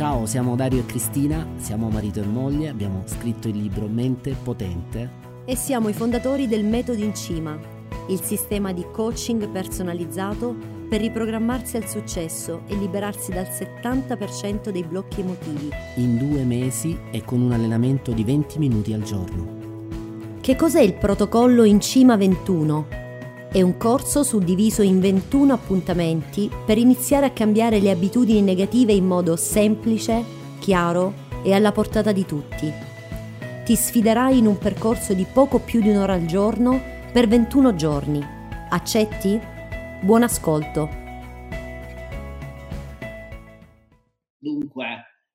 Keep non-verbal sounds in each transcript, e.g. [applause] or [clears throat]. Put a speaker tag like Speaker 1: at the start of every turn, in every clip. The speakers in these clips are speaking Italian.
Speaker 1: Ciao, siamo Dario e Cristina, siamo marito e moglie, abbiamo scritto il libro Mente Potente
Speaker 2: e siamo i fondatori del Metodo in Cima, il sistema di coaching personalizzato per riprogrammarsi al successo e liberarsi dal 70% dei blocchi emotivi.
Speaker 1: In due mesi e con un allenamento di 20 minuti al giorno.
Speaker 2: Che cos'è il protocollo in Cima 21? È un corso suddiviso in 21 appuntamenti per iniziare a cambiare le abitudini negative in modo semplice, chiaro e alla portata di tutti. Ti sfiderai in un percorso di poco più di un'ora al giorno per 21 giorni. Accetti? Buon ascolto.
Speaker 3: Dunque,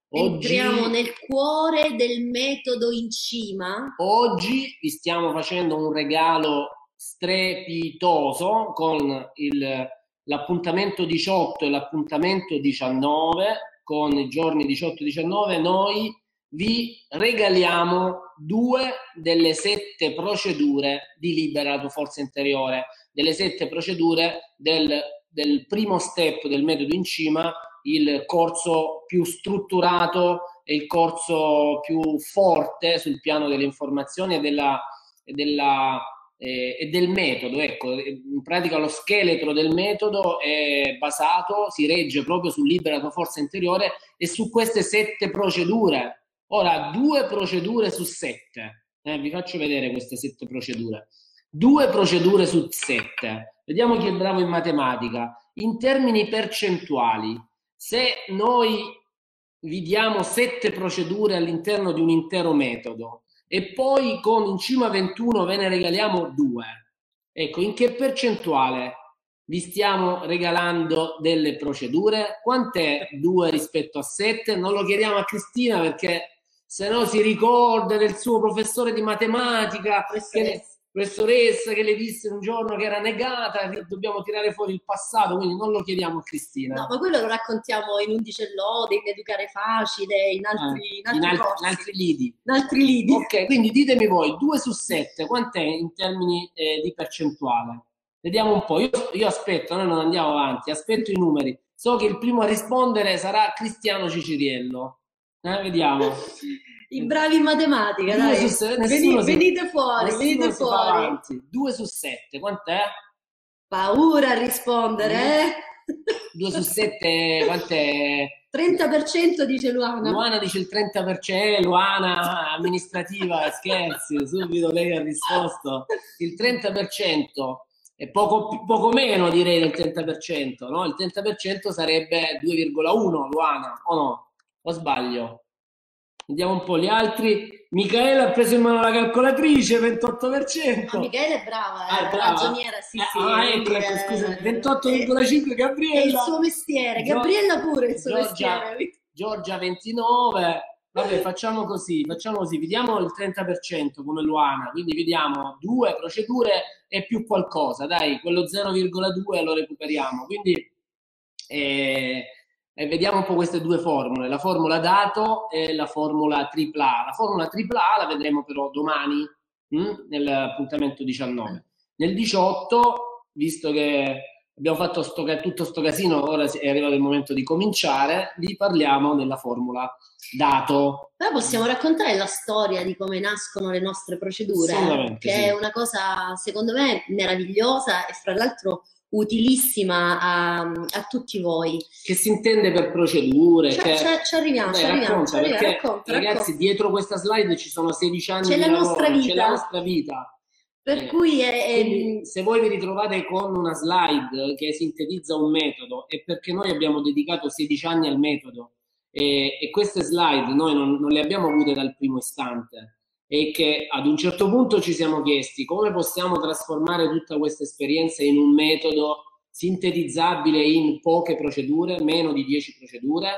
Speaker 4: oggi, entriamo nel cuore del metodo in cima.
Speaker 3: Oggi vi stiamo facendo un regalo strepitoso con il, l'appuntamento 18 e l'appuntamento 19, con i giorni 18 e 19, noi vi regaliamo due delle sette procedure di libera tua forza interiore, delle sette procedure del, del primo step del metodo in cima, il corso più strutturato e il corso più forte sul piano delle informazioni e della, della eh, e del metodo. Ecco, in pratica lo scheletro del metodo è basato, si regge proprio su libera tua forza interiore e su queste sette procedure. Ora, due procedure su sette. Eh, vi faccio vedere queste sette procedure. Due procedure su sette. Vediamo chi è bravo in matematica. In termini percentuali, se noi vi diamo sette procedure all'interno di un intero metodo, e poi con in cima 21 ve ne regaliamo due. Ecco, in che percentuale vi stiamo regalando delle procedure? Quant'è 2 rispetto a 7? Non lo chiediamo a Cristina perché se no si ricorda del suo professore di matematica che, professoressa che le disse un giorno che era negata, dobbiamo tirare fuori il passato, quindi non lo chiediamo a Cristina.
Speaker 4: No, ma quello lo raccontiamo in Undici lode, in Educare Facile, in altri,
Speaker 3: ah, in altri, in altri, in altri lidi.
Speaker 4: In altri lidi.
Speaker 3: Ok, quindi ditemi voi, 2 su 7, quant'è in termini eh, di percentuale? Vediamo un po', io, io aspetto, noi non andiamo avanti, aspetto i numeri. So che il primo a rispondere sarà Cristiano Ciciriello. Eh, vediamo. [laughs]
Speaker 4: I bravi in matematica, dai. Su se, venite, si, venite fuori, venite fuori.
Speaker 3: 2 su 7, quant'è?
Speaker 4: Paura a rispondere, eh?
Speaker 3: 2 su 7, quant'è?
Speaker 4: 30% dice Luana.
Speaker 3: Luana dice il 30%, eh, Luana amministrativa, scherzi, subito lei ha risposto. Il 30% è poco, poco meno direi del 30%, no? Il 30% sarebbe 2,1 Luana, o no? O sbaglio? Vediamo un po' gli altri. Michele ha preso in mano la calcolatrice, 28%.
Speaker 4: Ma Michele è brava, ah, è brava. ragioniera, sì,
Speaker 3: eh,
Speaker 4: sì.
Speaker 3: Ah, ecco, ecco, scusa, 28,5 Gabriella.
Speaker 4: È il suo mestiere, Gabriella pure il suo
Speaker 3: Giorgia,
Speaker 4: mestiere.
Speaker 3: Giorgia 29. Vabbè, facciamo così, facciamo così, vediamo il 30% come Luana, quindi vediamo due procedure e più qualcosa, dai, quello 0,2 lo recuperiamo. Quindi eh, e vediamo un po' queste due formule, la formula dato e la formula tripla A. La formula tripla A la vedremo però domani mh, hm, nell'appuntamento 19. Nel 18, visto che abbiamo fatto sto, tutto sto casino, ora è arrivato il momento di cominciare, vi parliamo della formula dato.
Speaker 4: Però possiamo raccontare la storia di come nascono le nostre procedure, che sì. è una cosa secondo me meravigliosa e fra l'altro utilissima a, a, tutti voi.
Speaker 3: Che si intende per procedure?
Speaker 4: Ci,
Speaker 3: che...
Speaker 4: ci arriviamo, Beh, ci arriviamo, racconta, ci arriviamo, racconta,
Speaker 3: ragazzi,
Speaker 4: racconta.
Speaker 3: dietro questa slide ci sono 16 anni
Speaker 4: c'è
Speaker 3: di
Speaker 4: la
Speaker 3: lavoro,
Speaker 4: nostra vita.
Speaker 3: c'è la nostra vita.
Speaker 4: Per eh, cui è,
Speaker 3: quindi, se voi vi ritrovate con una slide che sintetizza un metodo, è perché noi abbiamo dedicato 16 anni al metodo e, e queste slide noi non, non le abbiamo avute dal primo istante e che ad un certo punto ci siamo chiesti come possiamo trasformare tutta questa esperienza in un metodo sintetizzabile in poche procedure, meno di 10 procedure,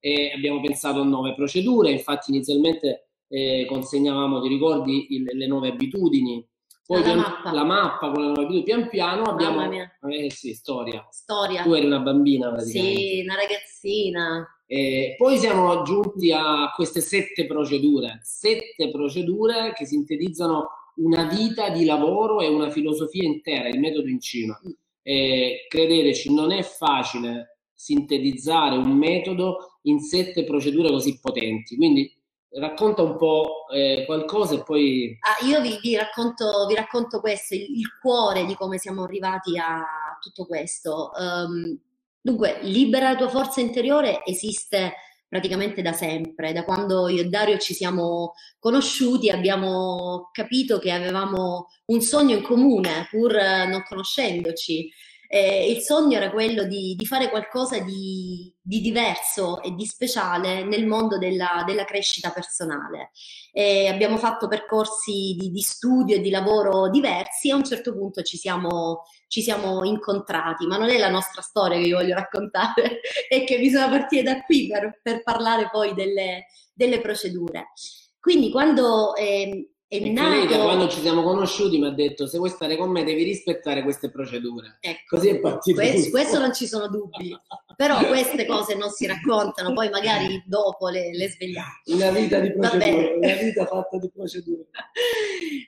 Speaker 3: e abbiamo pensato a 9 procedure, infatti inizialmente eh, consegnavamo, ti ricordi, il, le nuove abitudini, poi
Speaker 4: la,
Speaker 3: pian,
Speaker 4: mappa.
Speaker 3: la mappa con le nuove abitudini, pian piano abbiamo... Eh sì, storia.
Speaker 4: Storia.
Speaker 3: Tu eri una bambina
Speaker 4: praticamente. Sì, una ragazzina.
Speaker 3: Eh, poi siamo giunti a queste sette procedure, sette procedure che sintetizzano una vita di lavoro e una filosofia intera, il metodo in cima. Mm. E credeteci, non è facile sintetizzare un metodo in sette procedure così potenti. Quindi racconta un po' eh, qualcosa e poi...
Speaker 4: Ah, io vi, vi, racconto, vi, racconto, questo, il, il, cuore di come siamo arrivati a tutto questo. Um, dunque, Libera la tua forza interiore esiste praticamente da sempre, da quando io e Dario ci siamo conosciuti abbiamo capito che avevamo un sogno in comune pur non conoscendoci eh, il sogno era quello di, di fare qualcosa di, di, diverso e di speciale nel mondo della, della crescita personale. Eh, abbiamo fatto percorsi di, di, studio e di lavoro diversi e a un certo punto ci siamo, ci siamo incontrati, ma non è la nostra storia che io voglio raccontare, [laughs] è che bisogna partire da qui per, per parlare poi delle, delle procedure. Quindi quando eh,
Speaker 3: è nato... quando ci siamo conosciuti mi ha detto se vuoi stare con me devi rispettare queste procedure.
Speaker 4: Ecco, Così è partito. Questo, questo, non ci sono dubbi, però [laughs] queste cose non si raccontano, poi magari dopo le, le svegliamo.
Speaker 3: Una vita di procedure, una vita fatta di procedure. [laughs]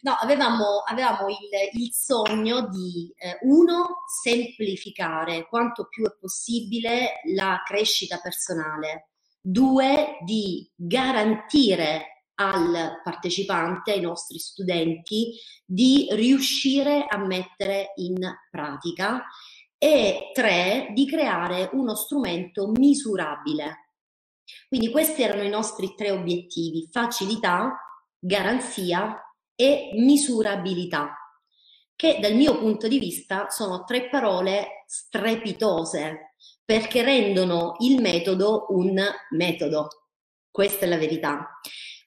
Speaker 4: No, avevamo, avevamo il, il, sogno di, eh, uno, semplificare quanto più è possibile la crescita personale. Due, di garantire al partecipante, ai nostri studenti, di riuscire a mettere in pratica e tre, di creare uno strumento misurabile. Quindi questi erano i nostri tre obiettivi, facilità, garanzia e misurabilità, che dal mio punto di vista sono tre parole strepitose perché rendono il metodo un metodo. Questa è la verità.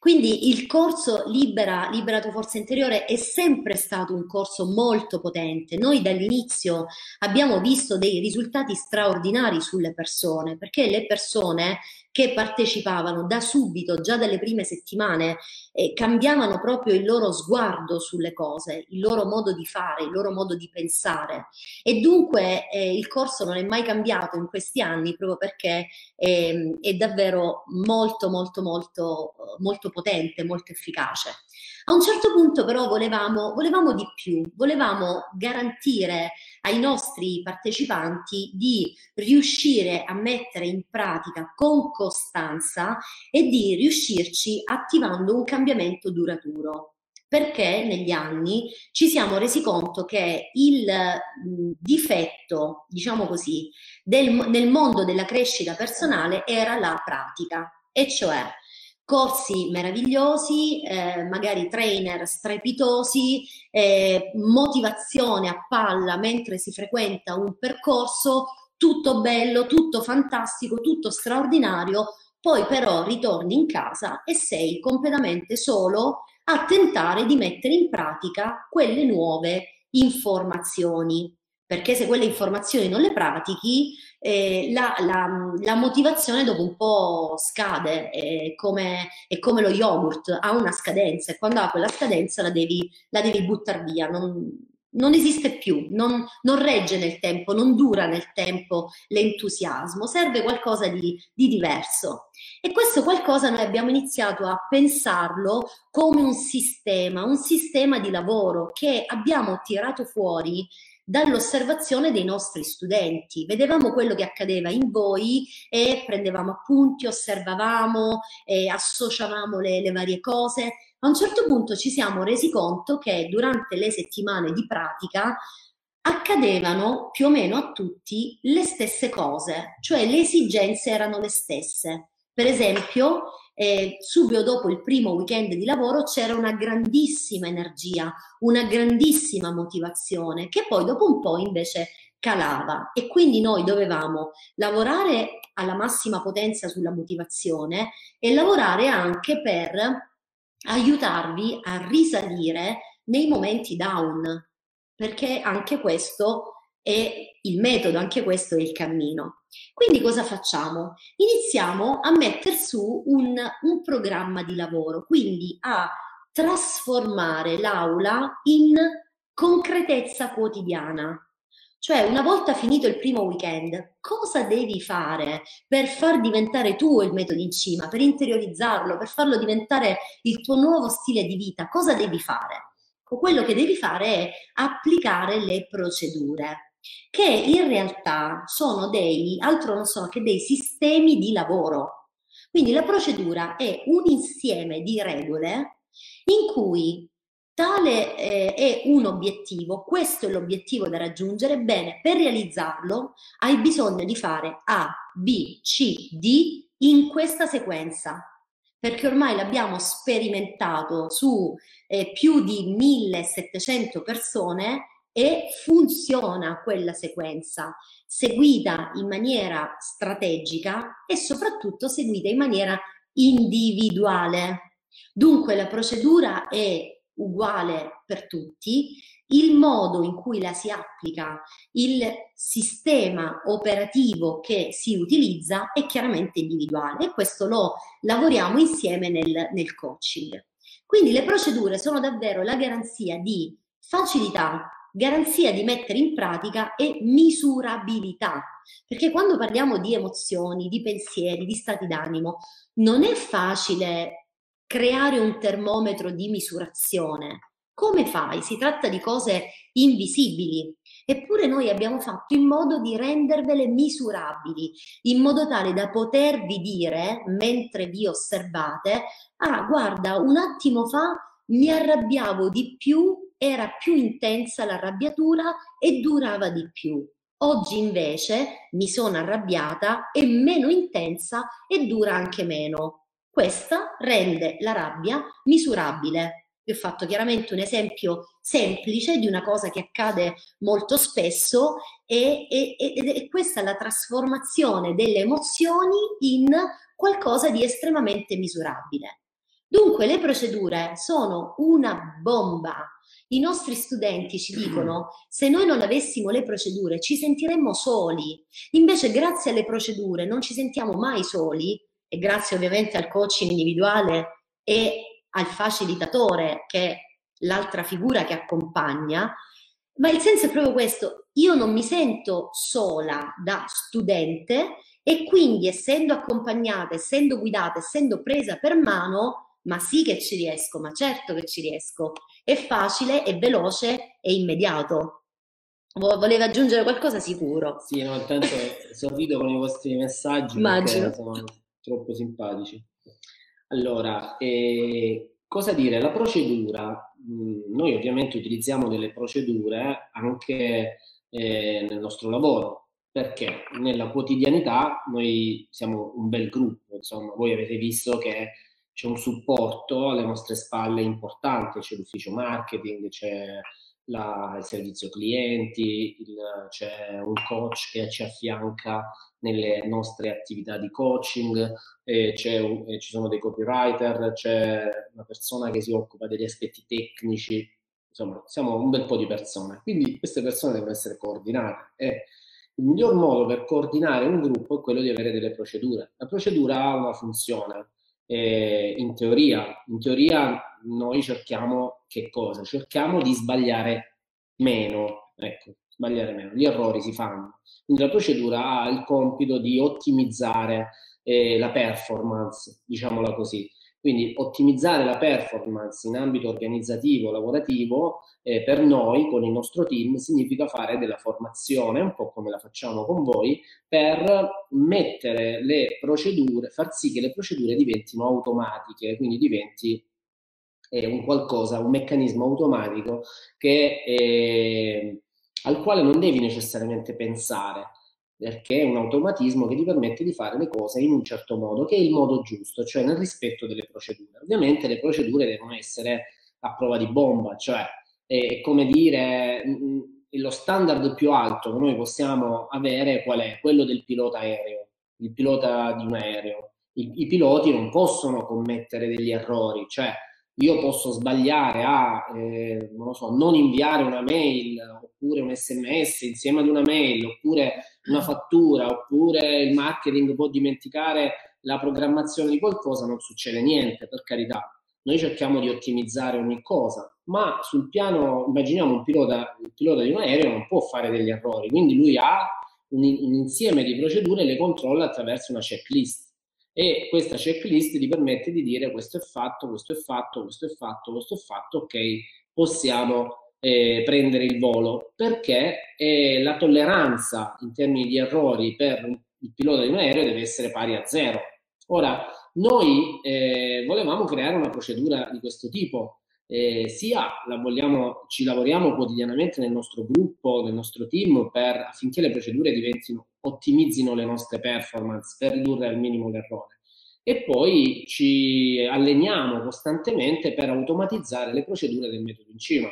Speaker 4: Quindi il corso Libera, Libera tua forza interiore è sempre stato un corso molto potente. Noi dall'inizio abbiamo visto dei risultati straordinari sulle persone, perché le persone che partecipavano da subito, già dalle prime settimane, eh, cambiavano proprio il loro sguardo sulle cose, il loro modo di fare, il loro modo di pensare. E dunque eh, il corso non è mai cambiato in questi anni proprio perché eh, è davvero molto, molto, molto, molto potente, molto efficace. A un certo punto però volevamo, volevamo di più, volevamo garantire ai nostri partecipanti di riuscire a mettere in pratica con costanza e di riuscirci attivando un cambiamento duraturo. Perché negli anni ci siamo resi conto che il difetto, diciamo così, del, nel mondo della crescita personale era la pratica, e cioè corsi meravigliosi, eh, magari trainer strepitosi, eh, motivazione a palla mentre si frequenta un percorso, tutto bello, tutto fantastico, tutto straordinario, poi però ritorni in casa e sei completamente solo a tentare di mettere in pratica quelle nuove informazioni. Perché se quelle informazioni non le pratichi, eh, la, la, la, motivazione dopo un po' scade, è come, è come, lo yogurt, ha una scadenza e quando ha quella scadenza la devi, la devi buttare via, non, non esiste più, non, non, regge nel tempo, non dura nel tempo l'entusiasmo, serve qualcosa di, di diverso. E questo qualcosa noi abbiamo iniziato a pensarlo come un sistema, un sistema di lavoro che abbiamo tirato fuori dall'osservazione dei nostri studenti. Vedevamo quello che accadeva in voi e prendevamo appunti, osservavamo, e associavamo le, le varie cose. A un certo punto ci siamo resi conto che durante le settimane di pratica accadevano più o meno a tutti le stesse cose, cioè le esigenze erano le stesse. Per esempio, eh, subito dopo il primo weekend di lavoro c'era una grandissima energia, una grandissima motivazione che poi dopo un po' invece calava e quindi noi dovevamo lavorare alla massima potenza sulla motivazione e lavorare anche per aiutarvi a risalire nei momenti down, perché anche questo è il metodo, anche questo è il cammino. Quindi cosa facciamo? Iniziamo a mettere su un, un programma di lavoro, quindi a trasformare l'aula in concretezza quotidiana. Cioè, una volta finito il primo weekend, cosa devi fare per far diventare tu il metodo in cima, per interiorizzarlo, per farlo diventare il tuo nuovo stile di vita? Cosa devi fare? Quello che devi fare è applicare le procedure che in realtà sono dei, altro non sono che dei sistemi di lavoro. Quindi la procedura è un insieme di regole in cui tale eh, è un obiettivo, questo è l'obiettivo da raggiungere, bene, per realizzarlo hai bisogno di fare A, B, C, D in questa sequenza, perché ormai l'abbiamo sperimentato su eh, più di 1700 persone e funziona quella sequenza, seguita in maniera strategica e soprattutto seguita in maniera individuale. Dunque la procedura è uguale per tutti, il modo in cui la si applica, il sistema operativo che si utilizza è chiaramente individuale e questo lo lavoriamo insieme nel, nel coaching. Quindi le procedure sono davvero la garanzia di facilità, garanzia di mettere in pratica e misurabilità. Perché quando parliamo di emozioni, di pensieri, di stati d'animo, non è facile creare un termometro di misurazione. Come fai? Si tratta di cose invisibili. Eppure noi abbiamo fatto in modo di rendervele misurabili, in modo tale da potervi dire, mentre vi osservate, ah, guarda, un attimo fa mi arrabbiavo di più, era più intensa l'arrabbiatura e durava di più. Oggi invece mi sono arrabbiata, è meno intensa e dura anche meno. Questa rende la rabbia misurabile. Vi ho fatto chiaramente un esempio semplice di una cosa che accade molto spesso e, e, ed è questa la trasformazione delle emozioni in qualcosa di estremamente misurabile. Dunque le procedure sono una bomba. I nostri studenti ci dicono se noi non avessimo le procedure ci sentiremmo soli. Invece grazie alle procedure non ci sentiamo mai soli e grazie ovviamente al coaching individuale e al facilitatore che è l'altra figura che accompagna, ma il senso è proprio questo, io non mi sento sola da studente e quindi essendo accompagnata, essendo guidata, essendo presa per mano, ma sì che ci riesco, ma certo che ci riesco, è facile, è veloce e immediato. Voleva aggiungere qualcosa sicuro?
Speaker 3: Sì, no, intanto [laughs] sorrido con i vostri messaggi Immagino. sono troppo simpatici. Allora, eh, cosa dire? La procedura, mh, noi ovviamente utilizziamo delle procedure anche eh, nel nostro lavoro, perché nella quotidianità noi siamo un bel gruppo, insomma, voi avete visto che c'è un supporto alle nostre spalle importante, c'è l'ufficio marketing, c'è la, il servizio clienti, il, c'è un coach che ci affianca nelle nostre attività di coaching, un, ci sono dei copywriter, c'è una persona che si occupa degli aspetti tecnici, insomma siamo un bel po' di persone, quindi queste persone devono essere coordinate e il miglior modo per coordinare un gruppo è quello di avere delle procedure. La procedura ha una funzione, eh, in teoria, in teoria noi cerchiamo che cosa? Cerchiamo di sbagliare meno, ecco, sbagliare meno, gli errori si fanno. Quindi la procedura ha il compito di ottimizzare eh, la performance, diciamola così. Quindi ottimizzare la performance in ambito organizzativo, lavorativo, eh, per noi, con il nostro team, significa fare della formazione, un po' come la facciamo con voi, per mettere le procedure, far sì che le procedure diventino automatiche, quindi diventi eh, un qualcosa, un meccanismo automatico che, eh, al quale non devi necessariamente pensare perché è un automatismo che ti permette di fare le cose in un certo modo, che è il modo giusto, cioè nel rispetto delle procedure. Ovviamente le procedure devono essere a prova di bomba, cioè è come dire lo standard più alto che noi possiamo avere qual è? Quello del pilota aereo, il pilota di un aereo. I, i piloti non possono commettere degli errori, cioè io posso sbagliare a, eh, non so, non inviare una mail oppure un sms insieme ad una mail oppure una fattura oppure il marketing può dimenticare la programmazione di qualcosa, non succede niente, per carità. Noi cerchiamo di ottimizzare ogni cosa, ma sul piano, immaginiamo un pilota, il pilota di un aereo non può fare degli errori, quindi lui ha un, un insieme di procedure e le controlla attraverso una checklist e questa checklist ti permette di dire questo è fatto, questo è fatto, questo è fatto, questo è fatto, ok, possiamo eh, prendere il volo perché eh, la tolleranza in termini di errori per il pilota di un aereo deve essere pari a zero. Ora, noi eh, volevamo creare una procedura di questo tipo. Eh, sia la vogliamo, ci lavoriamo quotidianamente nel nostro gruppo, nel nostro team, per, affinché le procedure diventino, ottimizzino le nostre performance per ridurre al minimo l'errore. E poi ci alleniamo costantemente per automatizzare le procedure del metodo in cima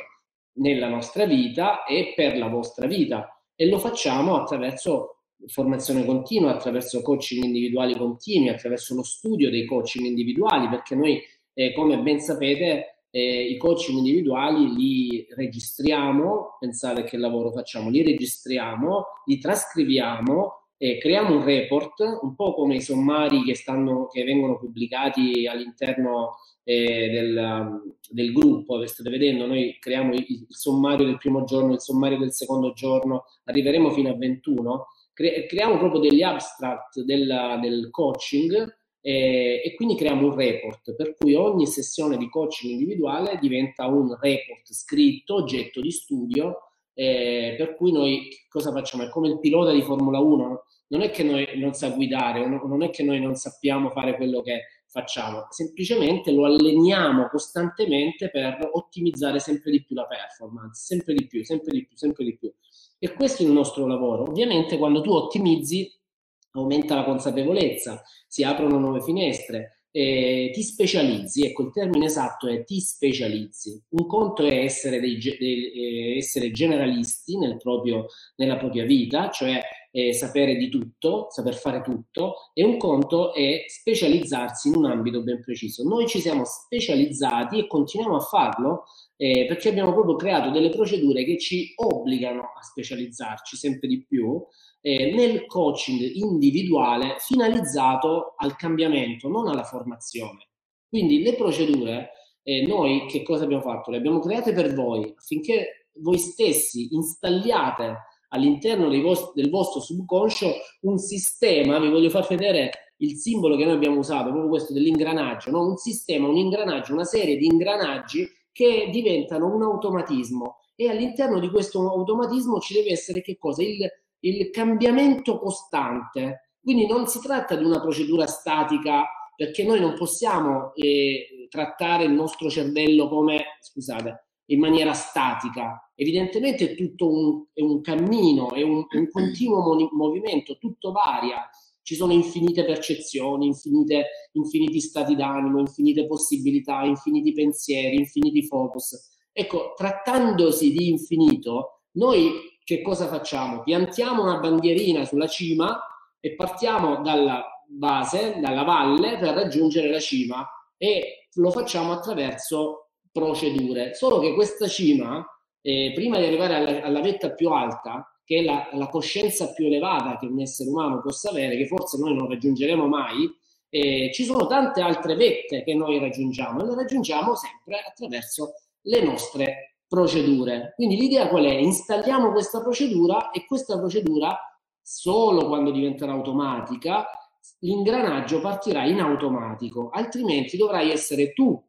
Speaker 3: nella nostra vita e per la vostra vita. E lo facciamo attraverso formazione continua, attraverso coaching individuali continui, attraverso lo studio dei coaching individuali, perché noi, eh, come ben sapete, eh, i coaching individuali li registriamo, pensate che lavoro facciamo, li registriamo, li trascriviamo, eh, creiamo un report, un po' come i sommari che, stanno, che vengono pubblicati all'interno eh, del, del, gruppo che state vedendo, noi creiamo il, il sommario del primo giorno, il sommario del secondo giorno, arriveremo fino a 21 cre- creiamo proprio degli abstract della, del coaching eh, e quindi creiamo un report, per cui ogni sessione di coaching individuale diventa un report scritto, oggetto di studio, eh, per cui noi cosa facciamo? È come il pilota di Formula 1, non è che noi non sa guidare, non è che noi non sappiamo fare quello che facciamo, semplicemente lo alleniamo costantemente per ottimizzare sempre di più la performance, sempre di più, sempre di più, sempre di più. E questo è il nostro lavoro. Ovviamente quando tu ottimizzi aumenta la consapevolezza, si aprono nuove finestre, eh, ti specializzi, ecco il termine esatto è ti specializzi. Un conto è essere, dei, dei, eh, essere generalisti nel proprio, nella propria vita, cioè eh, sapere di tutto, saper fare tutto, e un conto è specializzarsi in un ambito ben preciso. Noi ci siamo specializzati e continuiamo a farlo eh, perché abbiamo proprio creato delle procedure che ci obbligano a specializzarci sempre di più eh, nel coaching individuale finalizzato al cambiamento, non alla formazione. Quindi le procedure, eh, noi che cosa abbiamo fatto? Le abbiamo create per voi affinché voi stessi installiate all'interno vostri, del vostro subconscio un sistema, vi voglio far vedere il simbolo che noi abbiamo usato, proprio questo dell'ingranaggio, no? un sistema, un ingranaggio, una serie di ingranaggi che diventano un automatismo e all'interno di questo automatismo ci deve essere che cosa? Il, il cambiamento costante. Quindi non si tratta di una procedura statica perché noi non possiamo eh, trattare il nostro cervello come, scusate, in maniera statica. Evidentemente è tutto un, è un cammino, è un, un continuo movimento, tutto varia. Ci sono infinite percezioni, infinite, infiniti stati d'animo, infinite possibilità, infiniti pensieri, infiniti focus. Ecco, trattandosi di infinito, noi che cosa facciamo? Piantiamo una bandierina sulla cima e partiamo dalla base, dalla valle, per raggiungere la cima e lo facciamo attraverso procedure. Solo che questa cima, eh, prima di arrivare alla, alla, vetta più alta, che è la, la, coscienza più elevata che un essere umano possa avere, che forse noi non raggiungeremo mai, eh, ci sono tante altre vette che noi raggiungiamo e le raggiungiamo sempre attraverso le nostre procedure. Quindi l'idea qual è? Installiamo questa procedura e questa procedura, solo quando diventerà automatica, l'ingranaggio partirà in automatico, altrimenti dovrai essere tu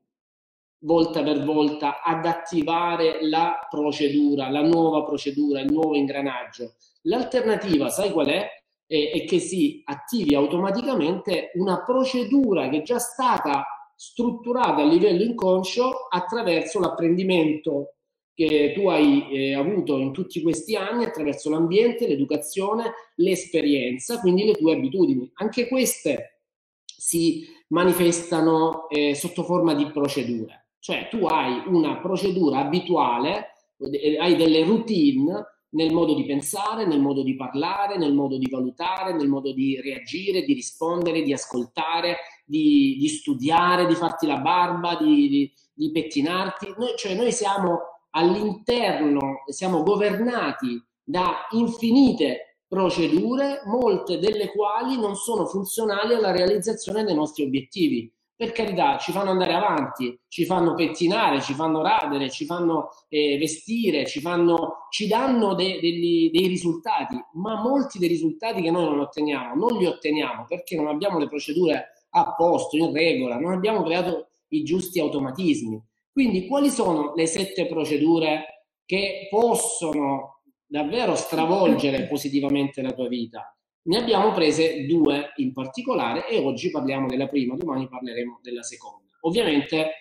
Speaker 3: volta per volta ad attivare la procedura, la nuova procedura, il nuovo ingranaggio. L'alternativa, sai qual è? È, è che si attivi automaticamente una procedura che è già stata strutturata a livello inconscio attraverso l'apprendimento che tu hai eh, avuto in tutti questi anni attraverso l'ambiente, l'educazione, l'esperienza, quindi le tue abitudini. Anche queste si manifestano eh, sotto forma di procedure. Cioè tu hai una procedura abituale, eh, hai delle routine nel modo di pensare, nel modo di parlare, nel modo di valutare, nel modo di reagire, di rispondere, di ascoltare, di, di studiare, di farti la barba, di, di, di pettinarti. Noi, cioè noi siamo all'interno, siamo governati da infinite procedure, molte delle quali non sono funzionali alla realizzazione dei nostri obiettivi per carità, ci fanno andare avanti, ci fanno pettinare, ci fanno radere, ci fanno eh, vestire, ci, fanno, ci danno de, de, dei risultati, ma molti dei risultati che noi non otteniamo, non li otteniamo perché non abbiamo le procedure a posto, in regola, non abbiamo creato i giusti automatismi. Quindi quali sono le sette procedure che possono davvero stravolgere positivamente la tua vita? Ne abbiamo prese due in particolare e oggi parliamo della prima, domani parleremo della seconda. Ovviamente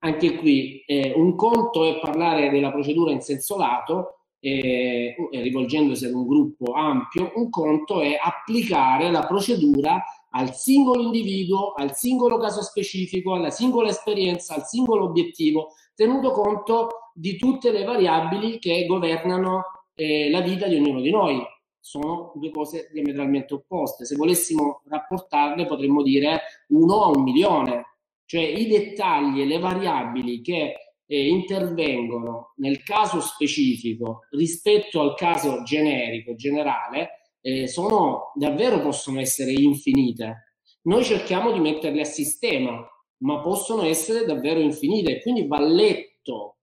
Speaker 3: anche qui eh, un conto è parlare della procedura in senso lato, eh, rivolgendosi ad un gruppo ampio, un conto è applicare la procedura al singolo individuo, al singolo caso specifico, alla singola esperienza, al singolo obiettivo, tenuto conto di tutte le variabili che governano eh, la vita di ognuno di noi. Sono due cose diametralmente opposte. Se volessimo rapportarle potremmo dire uno a un milione, cioè i dettagli e le variabili che eh, intervengono nel caso specifico rispetto al caso generico, generale, eh, sono davvero possono essere infinite. Noi cerchiamo di metterle a sistema, ma possono essere davvero infinite. Quindi va letto,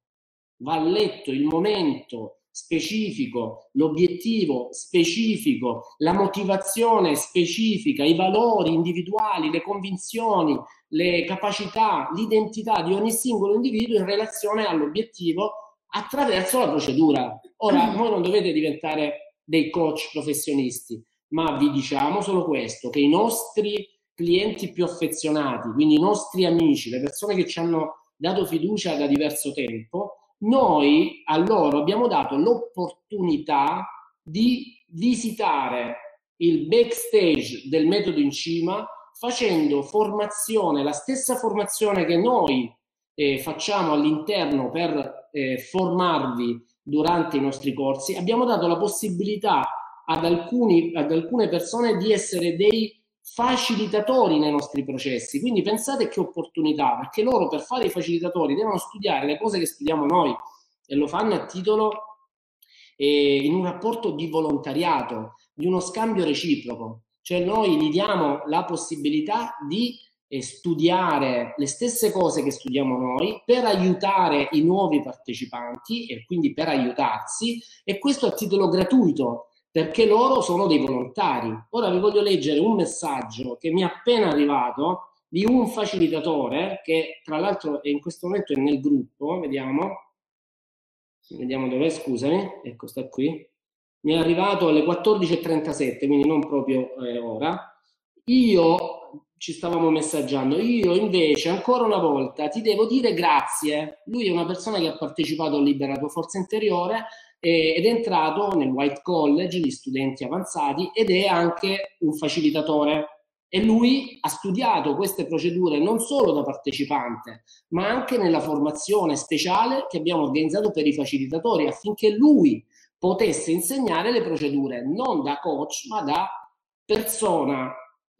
Speaker 3: va letto il momento specifico, l'obiettivo specifico, la motivazione specifica, i valori individuali, le convinzioni, le capacità, l'identità di ogni singolo individuo in relazione all'obiettivo attraverso la procedura. Ora, voi non dovete diventare dei coach professionisti, ma vi diciamo solo questo, che i nostri clienti più affezionati, quindi i nostri amici, le persone che ci hanno dato fiducia da diverso tempo, noi a loro abbiamo dato l'opportunità di visitare il backstage del metodo in cima facendo formazione, la stessa formazione che noi eh, facciamo all'interno per eh, formarvi durante i nostri corsi, abbiamo dato la possibilità ad, alcuni, ad alcune persone di essere dei facilitatori nei nostri processi. Quindi pensate che opportunità, perché loro per fare i facilitatori devono studiare le cose che studiamo noi e lo fanno a titolo eh, in un rapporto di volontariato, di uno scambio reciproco. Cioè noi gli diamo la possibilità di eh, studiare le stesse cose che studiamo noi per aiutare i nuovi partecipanti e quindi per aiutarsi e questo a titolo gratuito perché loro sono dei volontari. Ora vi voglio leggere un messaggio che mi è appena arrivato di un facilitatore che tra l'altro in questo momento è nel gruppo, vediamo, vediamo dov'è, scusami, ecco sta qui, mi è arrivato alle 14.37, quindi non proprio eh, ora. Io ci stavamo messaggiando, io invece ancora una volta ti devo dire grazie. Lui è una persona che ha partecipato al Libera tua forza interiore eh, ed è entrato nel White College di studenti avanzati ed è anche un facilitatore. E lui ha studiato queste procedure non solo da partecipante, ma anche nella formazione speciale che abbiamo organizzato per i facilitatori affinché lui potesse insegnare le procedure non da coach, ma da persona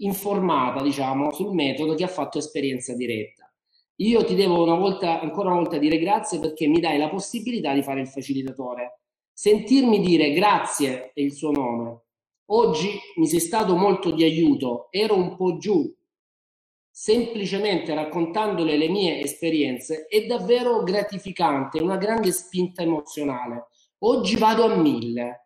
Speaker 3: informata, diciamo, sul metodo che ha fatto esperienza diretta. Io ti devo una volta, ancora una volta dire grazie perché mi dai la possibilità di fare il facilitatore. Sentirmi dire grazie è il suo nome. Oggi mi sei stato molto di aiuto, ero un po' giù, semplicemente raccontandole le mie esperienze è davvero gratificante, una grande spinta emozionale. Oggi vado a mille.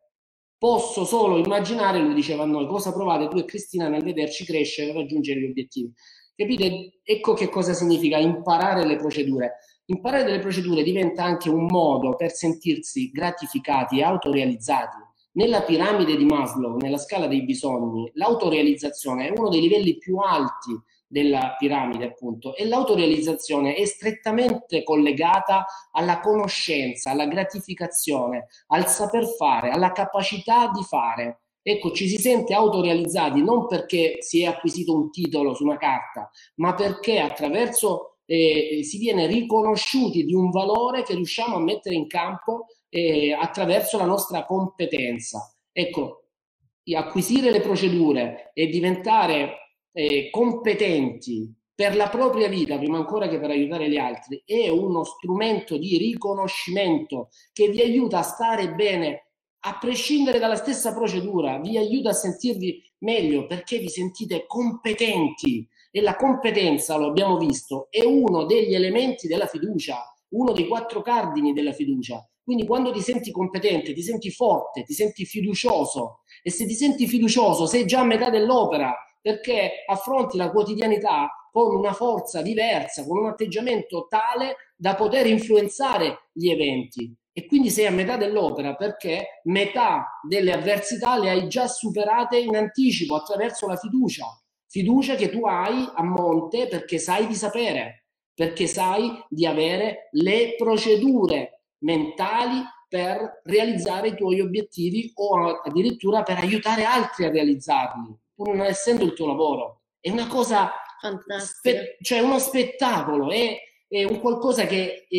Speaker 3: Posso solo immaginare, lui diceva a noi, cosa provate tu e Cristina nel vederci crescere e raggiungere gli obiettivi. Capite? Ecco che cosa significa imparare le procedure. Imparare delle procedure diventa anche un modo per sentirsi gratificati e autorealizzati. Nella piramide di Maslow, nella scala dei bisogni, l'autorealizzazione è uno dei livelli più alti della piramide, appunto, e l'autorealizzazione è strettamente collegata alla conoscenza, alla gratificazione, al saper fare, alla capacità di fare. Ecco, ci si sente autorealizzati non perché si è acquisito un titolo su una carta, ma perché attraverso eh, si viene riconosciuti di un valore che riusciamo a mettere in campo eh, attraverso la nostra competenza. Ecco, acquisire le procedure e diventare eh, competenti per la propria vita, prima ancora che per aiutare gli altri, è uno strumento di riconoscimento che vi aiuta a stare bene a prescindere dalla stessa procedura, vi aiuta a sentirvi meglio perché vi sentite competenti e la competenza, lo abbiamo visto, è uno degli elementi della fiducia, uno dei quattro cardini della fiducia. Quindi quando ti senti competente, ti senti forte, ti senti fiducioso e se ti senti fiducioso sei già a metà dell'opera perché affronti la quotidianità con una forza diversa, con un atteggiamento tale da poter influenzare gli eventi e quindi sei a metà dell'opera perché metà delle avversità le hai già superate in anticipo attraverso la fiducia. Fiducia che tu hai a monte perché sai di sapere, perché sai di avere le procedure mentali per realizzare i tuoi obiettivi o addirittura per aiutare altri a realizzarli, pur non essendo il tuo lavoro. È una cosa, spe- cioè uno spettacolo, è, è un qualcosa che è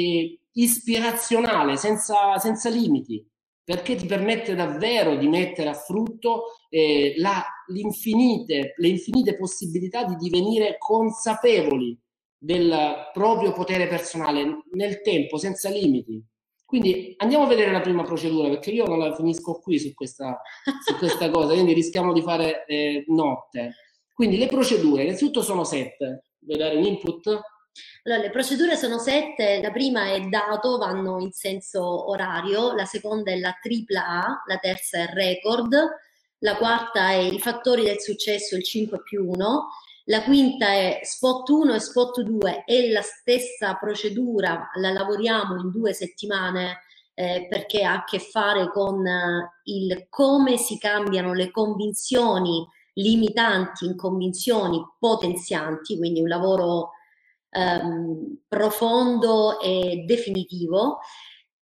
Speaker 3: ispirazionale, senza, senza limiti, perché ti permette davvero di mettere a frutto eh, la, le infinite possibilità di divenire consapevoli del proprio potere personale nel tempo, senza limiti. Quindi andiamo a vedere la prima procedura, perché io non la finisco qui su questa, su questa [laughs] cosa, quindi rischiamo di fare eh, notte. Quindi le procedure, innanzitutto sono sette. Vuoi dare un input?
Speaker 4: Allora, le procedure sono sette, la prima è dato, vanno in senso orario, la seconda è la tripla A, la terza è record, la quarta è i fattori del successo, il 5 più 1, la quinta è spot 1 e spot 2, è la stessa procedura, la lavoriamo in due settimane eh, perché ha a che fare con eh, il come si cambiano le convinzioni limitanti in convinzioni potenzianti, quindi un lavoro ehm, profondo e definitivo.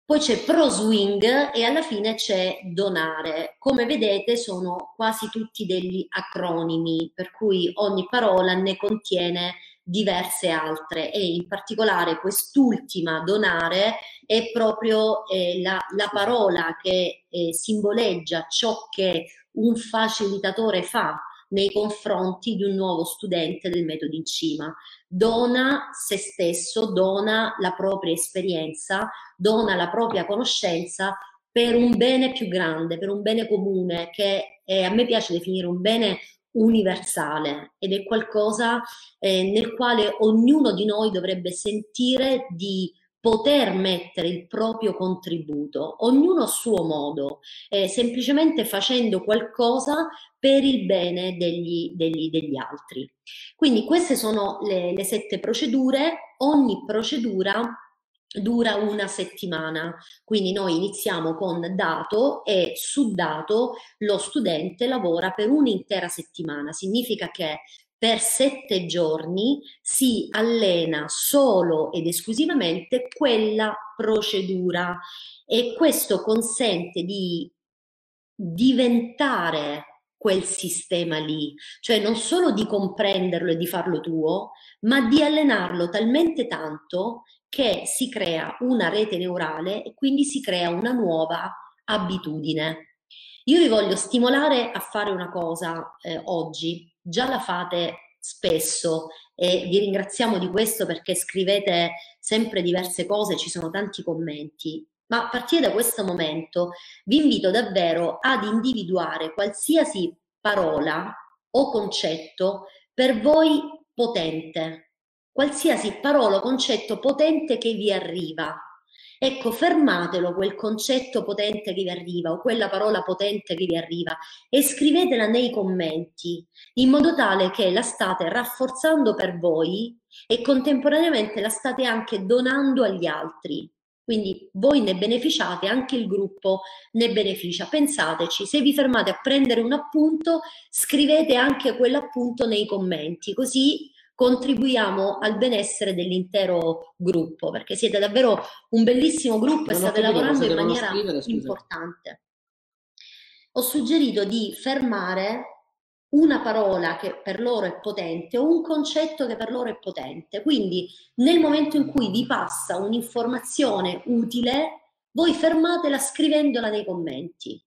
Speaker 4: Poi c'è pro swing e alla fine c'è donare. Come vedete sono quasi tutti degli acronimi, per cui ogni parola ne contiene diverse altre e in particolare quest'ultima, donare, è proprio eh, la, la, parola che eh, simboleggia ciò che un facilitatore fa nei confronti di un nuovo studente del metodo in cima. Dona se stesso, dona la propria esperienza, dona la propria conoscenza per un bene più grande, per un bene comune, che è, a me piace definire un bene universale ed è qualcosa eh, nel quale ognuno di noi dovrebbe sentire di poter mettere il proprio contributo, ognuno a suo modo, eh, semplicemente facendo qualcosa per il bene degli, degli, degli altri. Quindi queste sono le, le sette procedure, ogni procedura dura una settimana, quindi noi iniziamo con dato e su dato lo studente lavora per un'intera settimana, significa che per sette giorni si allena solo ed esclusivamente quella procedura e questo consente di diventare quel sistema lì, cioè non solo di comprenderlo e di farlo tuo, ma di allenarlo talmente tanto che si crea una rete neurale e quindi si crea una nuova abitudine. Io vi voglio stimolare a fare una cosa eh, oggi, già la fate spesso e vi ringraziamo di questo perché scrivete sempre diverse cose, ci sono tanti commenti. Ma a partire da questo momento vi invito davvero ad individuare qualsiasi parola o concetto per voi potente, qualsiasi parola o concetto potente che vi arriva Ecco, fermatelo quel concetto potente che vi arriva o quella parola potente che vi arriva e scrivetela nei commenti in modo tale che la state rafforzando per voi e contemporaneamente la state anche donando agli altri. Quindi voi ne beneficiate, anche il gruppo ne beneficia. Pensateci, se vi fermate a prendere un appunto, scrivete anche quell'appunto nei commenti, così contribuiamo al benessere dell'intero gruppo, perché siete davvero un bellissimo gruppo e state lavorando in maniera scrivere, importante. Ho suggerito di fermare una parola che per loro è potente o un concetto che per loro è potente. Quindi nel momento in cui vi passa un'informazione utile, voi fermatela scrivendola nei commenti.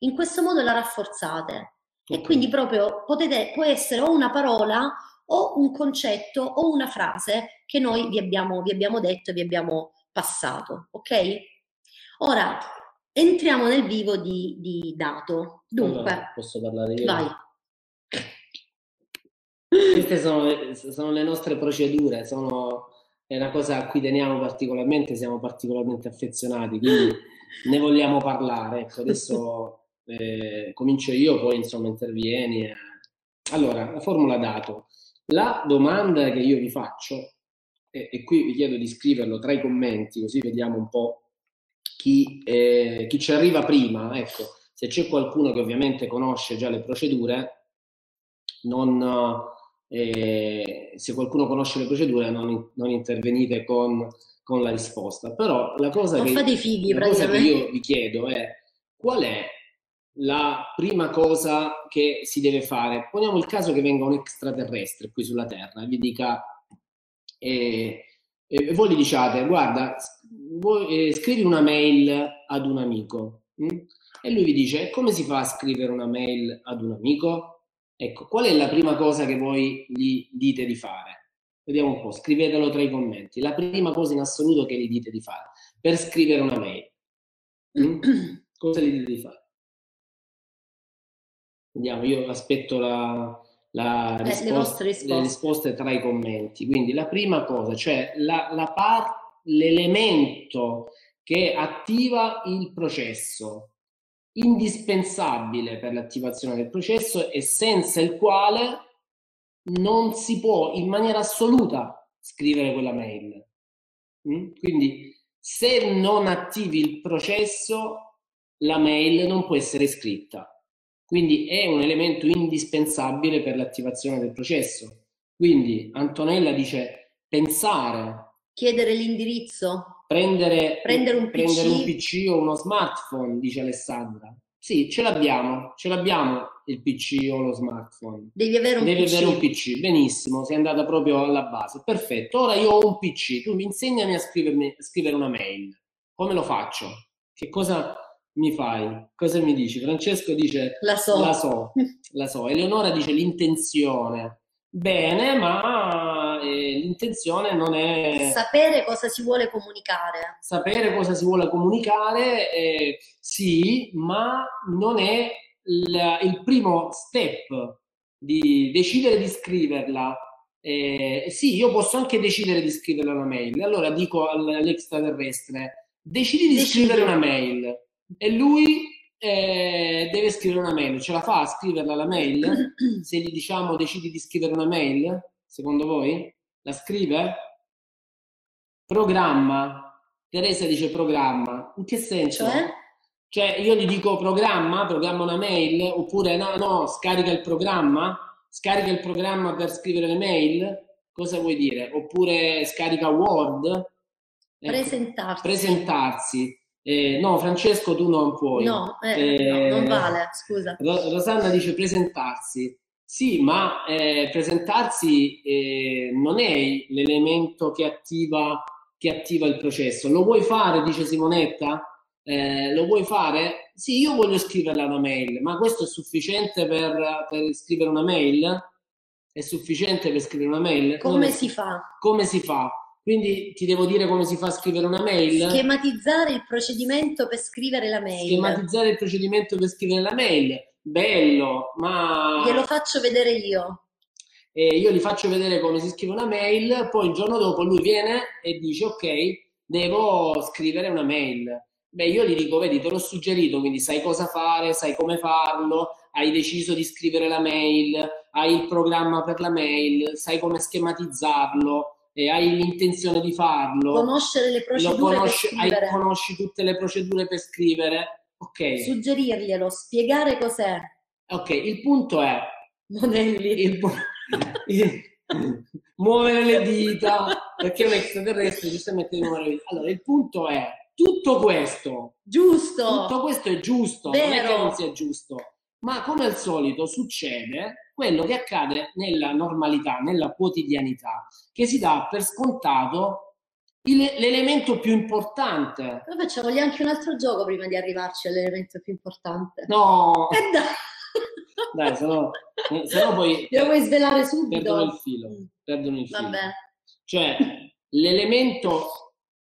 Speaker 4: In questo modo la rafforzate. Okay. E quindi proprio potete, può essere o una parola o un concetto o una frase che noi vi abbiamo, vi abbiamo detto e vi abbiamo passato, ok? Ora entriamo nel vivo di, di dato. Dunque, allora,
Speaker 3: posso parlare io?
Speaker 4: Vai.
Speaker 3: Queste sono le, sono le nostre procedure, sono, è una cosa a cui teniamo particolarmente, siamo particolarmente affezionati, quindi [laughs] ne vogliamo parlare. Ecco, adesso eh, comincio io, poi insomma intervieni. Eh. Allora, la formula dato. La domanda che io vi faccio, e, e qui vi chiedo di scriverlo tra i commenti, così vediamo un po' chi, eh, chi ci arriva prima, ecco, se c'è qualcuno che ovviamente conosce già le procedure, non, eh, se qualcuno conosce le procedure non, non intervenite con, con, la risposta. Però la cosa, che,
Speaker 4: fighi,
Speaker 3: la cosa che io vi chiedo è qual è la prima cosa che si deve fare? Poniamo il caso che venga un extraterrestre qui sulla Terra e vi dica... Eh, e voi gli diciate, guarda, vuoi, eh, scrivi una mail ad un amico. Hm? E lui vi dice, come si fa a scrivere una mail ad un amico? Ecco, qual è la prima cosa che voi gli dite di fare? Vediamo un po', scrivetelo tra i commenti. La prima cosa in assoluto che gli dite di fare per scrivere una mail. Hm? Cosa gli dite di fare? Vediamo, io aspetto la, la risposta, le, vostre risposte. le risposte tra i commenti. Quindi la prima cosa, cioè la, la par- l'elemento che attiva il processo, indispensabile per l'attivazione del processo e senza il quale non si può in maniera assoluta scrivere quella mail. Mm? Quindi se non attivi il processo, la mail non può essere scritta. Quindi è un elemento indispensabile per l'attivazione del processo. Quindi Antonella dice pensare.
Speaker 4: Chiedere l'indirizzo.
Speaker 3: Prendere,
Speaker 4: prendere, un,
Speaker 3: prendere PC. un PC o uno smartphone, dice Alessandra. Sì, ce l'abbiamo, ce l'abbiamo il PC o lo smartphone.
Speaker 4: Devi avere un
Speaker 3: Devi
Speaker 4: PC.
Speaker 3: avere un PC, benissimo, sei andata proprio alla base. Perfetto, ora io ho un PC, tu mi insegnami a, a scrivere una mail. Come lo faccio? Che cosa mi fai? Cosa mi dici? Francesco dice
Speaker 4: la so.
Speaker 3: La so, la so. Eleonora dice l'intenzione. Bene, ma eh, l'intenzione non è...
Speaker 4: Sapere cosa si vuole comunicare.
Speaker 3: Sapere cosa si vuole comunicare, eh, sì, ma non è il, il, primo step di decidere di scriverla. Eh, sì, io posso anche decidere di scrivere una mail. Allora dico all'extraterrestre, decidi di decidi. scrivere una mail e lui eh, deve scrivere una mail. Ce la fa a scriverla la mail? [clears throat] Se gli diciamo decidi di scrivere una mail, secondo voi? La scrive? Programma. Teresa dice programma. In che senso?
Speaker 4: Cioè?
Speaker 3: Cioè io gli dico programma, programma una mail, oppure no, no, scarica il programma, scarica il programma per scrivere le mail, cosa vuoi dire? Oppure scarica Word? Ecco.
Speaker 4: Presentarsi.
Speaker 3: Presentarsi. Eh, no, Francesco, tu non puoi.
Speaker 4: No, eh, eh, no, non vale, scusa.
Speaker 3: Rosanna dice presentarsi. Sì, ma eh, presentarsi eh, non è l'elemento che attiva, che attiva, il processo. Lo vuoi fare, dice Simonetta? Eh, lo vuoi fare? Sì, io voglio scriverla una mail, ma questo è sufficiente per, per scrivere una mail? È sufficiente per scrivere una mail?
Speaker 4: Come si fa?
Speaker 3: Come si fa? Quindi ti devo dire come si fa a scrivere una mail?
Speaker 4: Schematizzare il procedimento per scrivere la mail.
Speaker 3: Schematizzare il procedimento per scrivere la mail. Bello, ma...
Speaker 4: Glielo faccio vedere io.
Speaker 3: E io gli faccio vedere come si scrive una mail, poi il giorno dopo lui viene e dice ok, devo scrivere una mail. Beh, io gli dico, vedi, te l'ho suggerito, quindi sai cosa fare, sai come farlo, hai deciso di scrivere la mail, hai il programma per la mail, sai come schematizzarlo, e hai l'intenzione di farlo,
Speaker 4: conoscere le procedure conosci, per scrivere.
Speaker 3: Hai, conosci tutte le procedure per scrivere, ok.
Speaker 4: Suggerirglielo, spiegare cos'è.
Speaker 3: Ok, il punto è...
Speaker 4: Monelli.
Speaker 3: Il, il, muovere le dita, perché un extraterrestre giustamente muovere le dita. Allora, il punto è, tutto questo...
Speaker 4: Giusto!
Speaker 3: Tutto questo è giusto,
Speaker 4: Vero.
Speaker 3: non è che non sia giusto. Ma come al solito succede quello che accade nella normalità, nella quotidianità, che si dà per scontato il, l'elemento più importante.
Speaker 4: Però facciamogli anche un altro gioco prima di arrivarci all'elemento più importante.
Speaker 3: No!
Speaker 4: E eh dai!
Speaker 3: Dai, se no, se no poi...
Speaker 4: Lo vuoi svelare subito?
Speaker 3: Perdono il filo. Mm. Perdono il filo.
Speaker 4: Vabbè.
Speaker 3: Cioè, l'elemento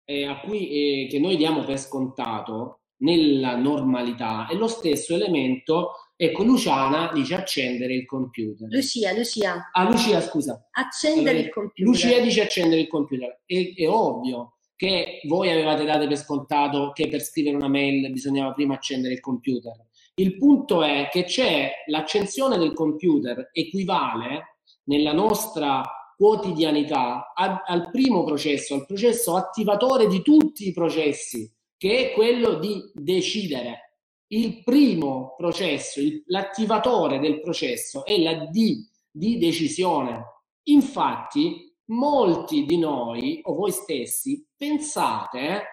Speaker 3: eh, a cui, eh, che noi diamo per scontato nella normalità è lo stesso elemento Ecco, Luciana dice accendere il computer.
Speaker 4: Lucia, Lucia.
Speaker 3: Ah, Lucia, scusa.
Speaker 4: Accendere allora, il computer.
Speaker 3: Lucia dice accendere il computer. È, è, ovvio che voi avevate dato per scontato che per scrivere una mail bisognava prima accendere il computer. Il punto è che c'è l'accensione del computer equivale nella nostra quotidianità al, al primo processo, al processo attivatore di tutti i processi che è quello di decidere. Il primo processo, il, l'attivatore del processo è la D di decisione. Infatti, molti di noi o voi stessi pensate,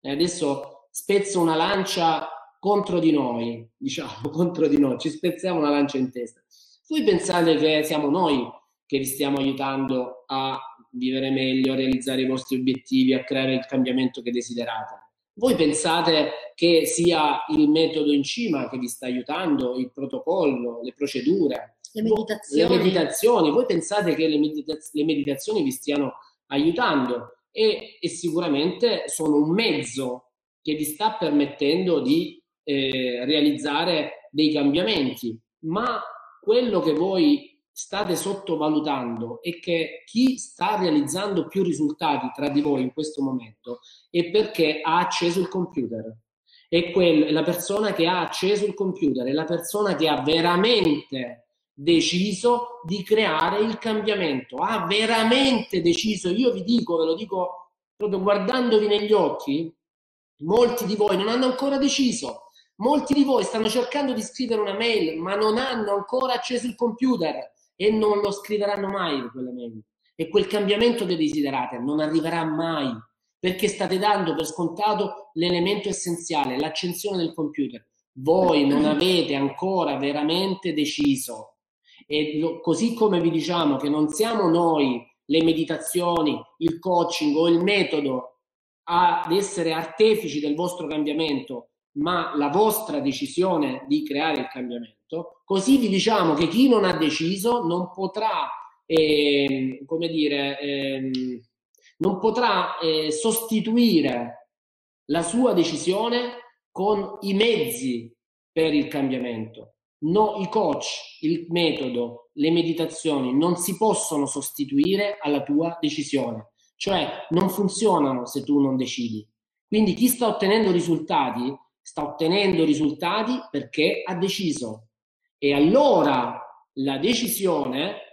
Speaker 3: eh, adesso spezzo una lancia contro di noi, [laughs] diciamo, contro di noi, ci spezziamo una lancia in testa. Voi pensate che siamo noi che vi stiamo aiutando a vivere meglio, a realizzare i vostri obiettivi, a creare il cambiamento che desiderate. Voi pensate che sia il metodo in cima che vi sta aiutando, il protocollo, le procedure,
Speaker 4: le meditazioni.
Speaker 3: Le meditazioni. Voi pensate che le, meditaz- le meditazioni vi stiano aiutando e, e, sicuramente sono un mezzo che vi sta permettendo di eh, realizzare dei cambiamenti, ma quello che voi state sottovalutando è che chi sta realizzando più risultati tra di voi in questo momento è perché ha acceso il computer. È, quel, è la persona che ha acceso il computer, è la persona che ha veramente deciso di creare il cambiamento, ha veramente deciso, io vi dico, ve lo dico proprio guardandovi negli occhi, molti di voi non hanno ancora deciso, molti di voi stanno cercando di scrivere una mail, ma non hanno ancora acceso il computer e non lo scriveranno mai quella mail. E quel cambiamento che desiderate non arriverà mai perché state dando per scontato l'elemento essenziale, l'accensione del computer. Voi non avete ancora veramente deciso. E lo, così come vi diciamo che non siamo noi le meditazioni, il coaching o il metodo ad essere artefici del vostro cambiamento, ma la vostra decisione di creare il cambiamento così vi diciamo che chi non ha deciso non potrà, eh, come dire, eh, non potrà eh, sostituire la sua decisione con i mezzi per il cambiamento. No, i coach, il metodo, le meditazioni non si possono sostituire alla tua decisione, cioè non funzionano se tu non decidi. Quindi chi sta ottenendo risultati sta ottenendo risultati perché ha deciso, e allora la decisione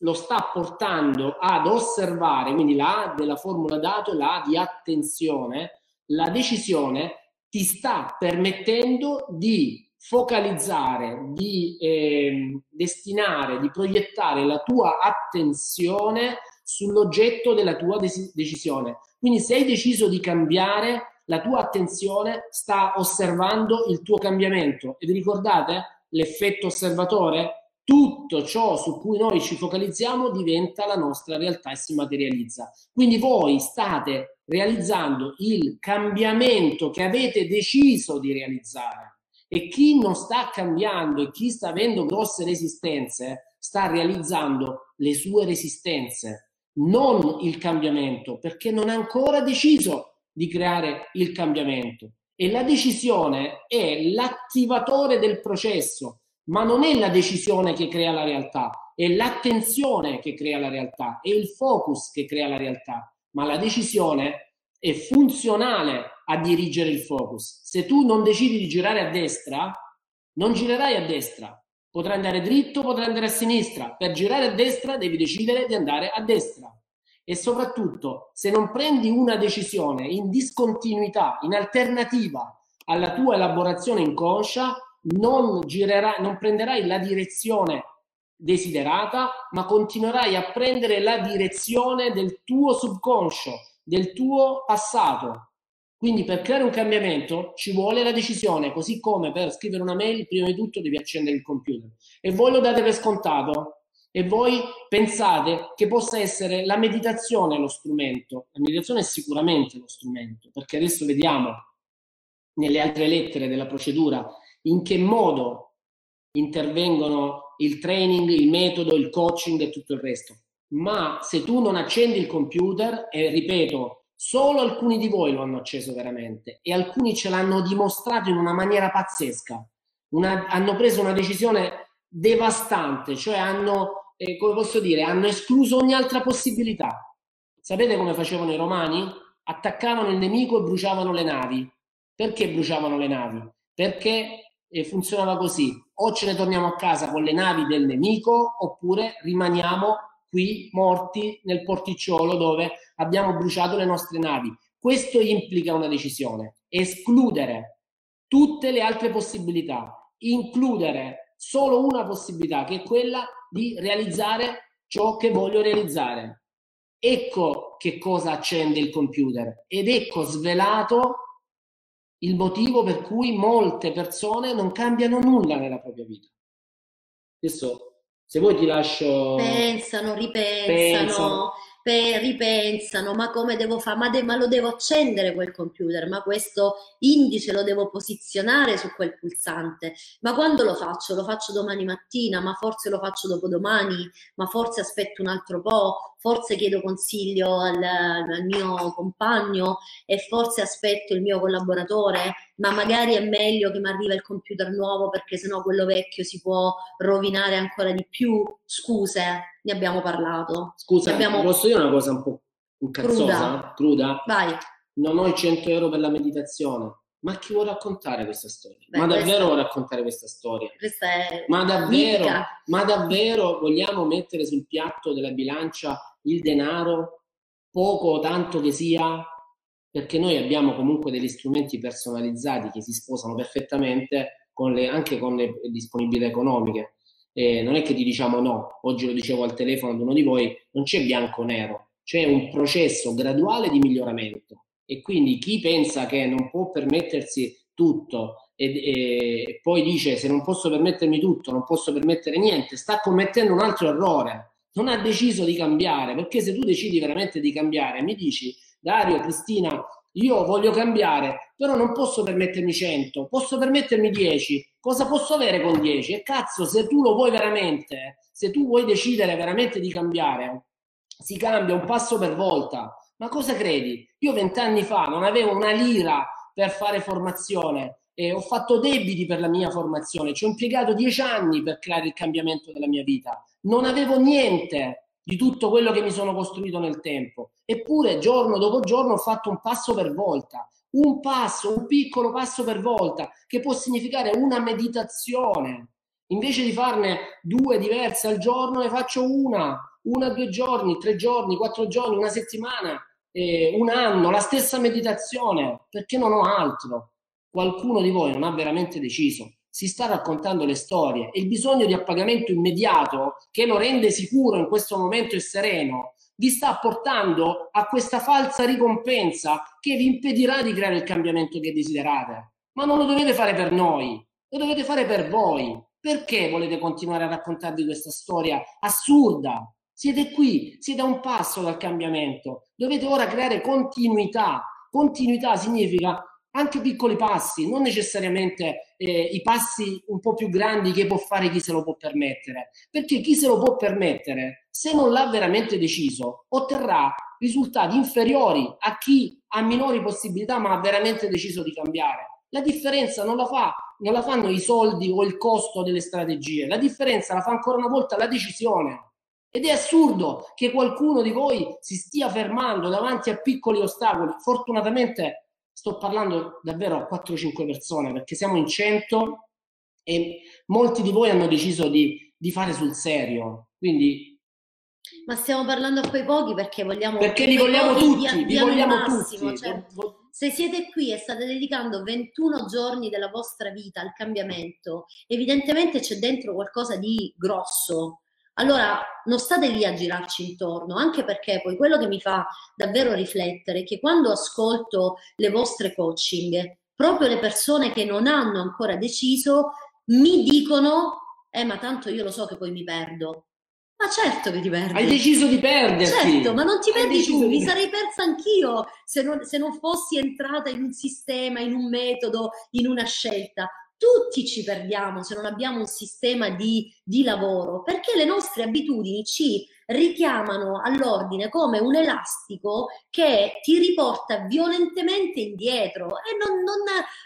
Speaker 3: lo sta portando ad osservare, quindi la A della formula dato, la A di attenzione, la decisione ti sta permettendo di focalizzare, di eh, destinare, di proiettare la tua attenzione sull'oggetto della tua des- decisione. Quindi se hai deciso di cambiare, la tua attenzione sta osservando il tuo cambiamento. E vi ricordate? l'effetto osservatore, tutto ciò su cui noi ci focalizziamo diventa la nostra realtà e si materializza. Quindi voi state realizzando il cambiamento che avete deciso di realizzare e chi non sta cambiando e chi sta avendo grosse resistenze sta realizzando le sue resistenze, non il cambiamento, perché non ha ancora deciso di creare il cambiamento. E la decisione è l'attivatore del processo, ma non è la decisione che crea la realtà, è l'attenzione che crea la realtà, è il focus che crea la realtà, ma la decisione è funzionale a dirigere il focus. Se tu non decidi di girare a destra, non girerai a destra. Potrai andare dritto, potrai andare a sinistra. Per girare a destra devi decidere di andare a destra e soprattutto se non prendi una decisione in discontinuità, in alternativa alla tua elaborazione inconscia, non, girerai, non prenderai la direzione desiderata, ma continuerai a prendere la direzione del tuo subconscio, del tuo passato. Quindi per creare un cambiamento ci vuole la decisione, così come per scrivere una mail, prima di tutto devi accendere il computer. E voi lo date per scontato, e voi pensate che possa essere la meditazione lo strumento. La meditazione è sicuramente lo strumento, perché adesso vediamo nelle altre lettere della procedura in che modo intervengono il training, il metodo, il coaching e tutto il resto. Ma se tu non accendi il computer, e ripeto, solo alcuni di voi lo hanno acceso veramente e alcuni ce l'hanno dimostrato in una maniera pazzesca, una, hanno preso una decisione devastante, cioè hanno eh, come posso dire, hanno escluso ogni altra possibilità. Sapete come facevano i romani? Attaccavano il nemico e bruciavano le navi. Perché bruciavano le navi? Perché funzionava così. O ce ne torniamo a casa con le navi del nemico, oppure rimaniamo qui morti nel porticciolo dove abbiamo bruciato le nostre navi. Questo implica una decisione, escludere tutte le altre possibilità, includere solo una possibilità, che è quella di realizzare ciò che voglio realizzare. Ecco che cosa accende il computer ed ecco svelato il motivo per cui molte persone non cambiano nulla nella propria vita. Adesso, se vuoi ti lascio...
Speaker 4: Pensano, ripensano. Pensano pe- ripensano, ma come devo fare? Ma, de- ma, lo devo accendere quel computer, ma questo indice lo devo posizionare su quel pulsante. Ma quando lo faccio? Lo faccio domani mattina, ma forse lo faccio dopodomani, ma forse aspetto un altro po', forse chiedo consiglio al, al mio compagno e forse aspetto il mio collaboratore, ma magari è meglio che mi arriva il computer nuovo perché sennò quello vecchio si può rovinare ancora di più. Scuse, ne abbiamo parlato.
Speaker 3: Scusa,
Speaker 4: abbiamo...
Speaker 3: posso dire una cosa un po' incazzosa?
Speaker 4: Cruda.
Speaker 3: Cruda?
Speaker 4: Vai.
Speaker 3: Non ho i 100 euro per la meditazione. Ma chi vuole raccontare questa storia? Beh, ma davvero vuole raccontare questa storia?
Speaker 4: Questa è
Speaker 3: ma davvero, ma davvero vogliamo mettere sul piatto della bilancia il denaro, poco o tanto che sia, perché noi abbiamo comunque degli strumenti personalizzati che si sposano perfettamente con le, anche con le disponibilità economiche. Eh, non è che ti diciamo no, oggi lo dicevo al telefono ad uno di voi, non c'è bianco o nero, c'è un processo graduale di miglioramento e quindi chi pensa che non può permettersi tutto e, e, e poi dice se non posso permettermi tutto, non posso permettere niente, sta commettendo un altro errore non ha deciso di cambiare, perché se tu decidi veramente di cambiare, mi dici, Dario, Cristina, io voglio cambiare, però non posso permettermi 100, posso permettermi 10, cosa posso avere con 10? E cazzo, se tu lo vuoi veramente, se tu vuoi decidere veramente di cambiare, si cambia un passo per volta. Ma cosa credi? Io vent'anni fa non avevo una lira per fare formazione, eh, ho fatto debiti per la mia formazione, ci ho impiegato dieci anni per creare il cambiamento della mia vita non avevo niente di tutto quello che mi sono costruito nel tempo. Eppure giorno dopo giorno ho fatto un passo per volta, un passo, un piccolo passo per volta, che può significare una meditazione. Invece di farne due diverse al giorno, ne faccio una, una, due giorni, tre giorni, quattro giorni, una settimana, eh, un anno, la stessa meditazione, perché non ho altro. Qualcuno di voi non ha veramente deciso si sta raccontando le storie e il bisogno di appagamento immediato che lo rende sicuro in questo momento e sereno vi sta portando a questa falsa ricompensa che vi impedirà di creare il cambiamento che desiderate. Ma non lo dovete fare per noi, lo dovete fare per voi. Perché volete continuare a raccontarvi questa storia assurda? Siete qui, siete a un passo dal cambiamento. Dovete ora creare continuità. Continuità significa anche piccoli passi, non necessariamente eh, i passi un po' più grandi che può fare chi se lo può permettere, perché chi se lo può permettere, se non l'ha veramente deciso, otterrà risultati inferiori a chi ha minori possibilità ma ha veramente deciso di cambiare. La differenza non la, fa, non la fanno i soldi o il costo delle strategie, la differenza la fa ancora una volta la decisione. Ed è assurdo che qualcuno di voi si stia fermando davanti a piccoli ostacoli. Fortunatamente sto parlando davvero a 4-5 persone perché siamo in 100 e molti di voi hanno deciso di, di fare sul serio. Quindi
Speaker 4: ma stiamo parlando a quei pochi perché vogliamo
Speaker 3: perché li vogliamo tutti, li vogliamo massimo, tutti.
Speaker 4: Cioè, se siete qui e state dedicando 21 giorni della vostra vita al cambiamento, evidentemente c'è dentro qualcosa di grosso, allora, non state lì a girarci intorno, anche perché poi quello che mi fa davvero riflettere è che quando ascolto le vostre coaching, proprio le persone che non hanno ancora deciso mi dicono, eh ma tanto io lo so che poi mi perdo. Ma certo che ti perdi.
Speaker 3: Hai deciso di perderti.
Speaker 4: Certo, ma non ti perdi tu, mi sarei persa anch'io se non, se non fossi entrata in un sistema, in un metodo, in una scelta tutti ci perdiamo se non abbiamo un sistema di, di, lavoro, perché le nostre abitudini ci richiamano all'ordine come un elastico che ti riporta violentemente indietro e non, non,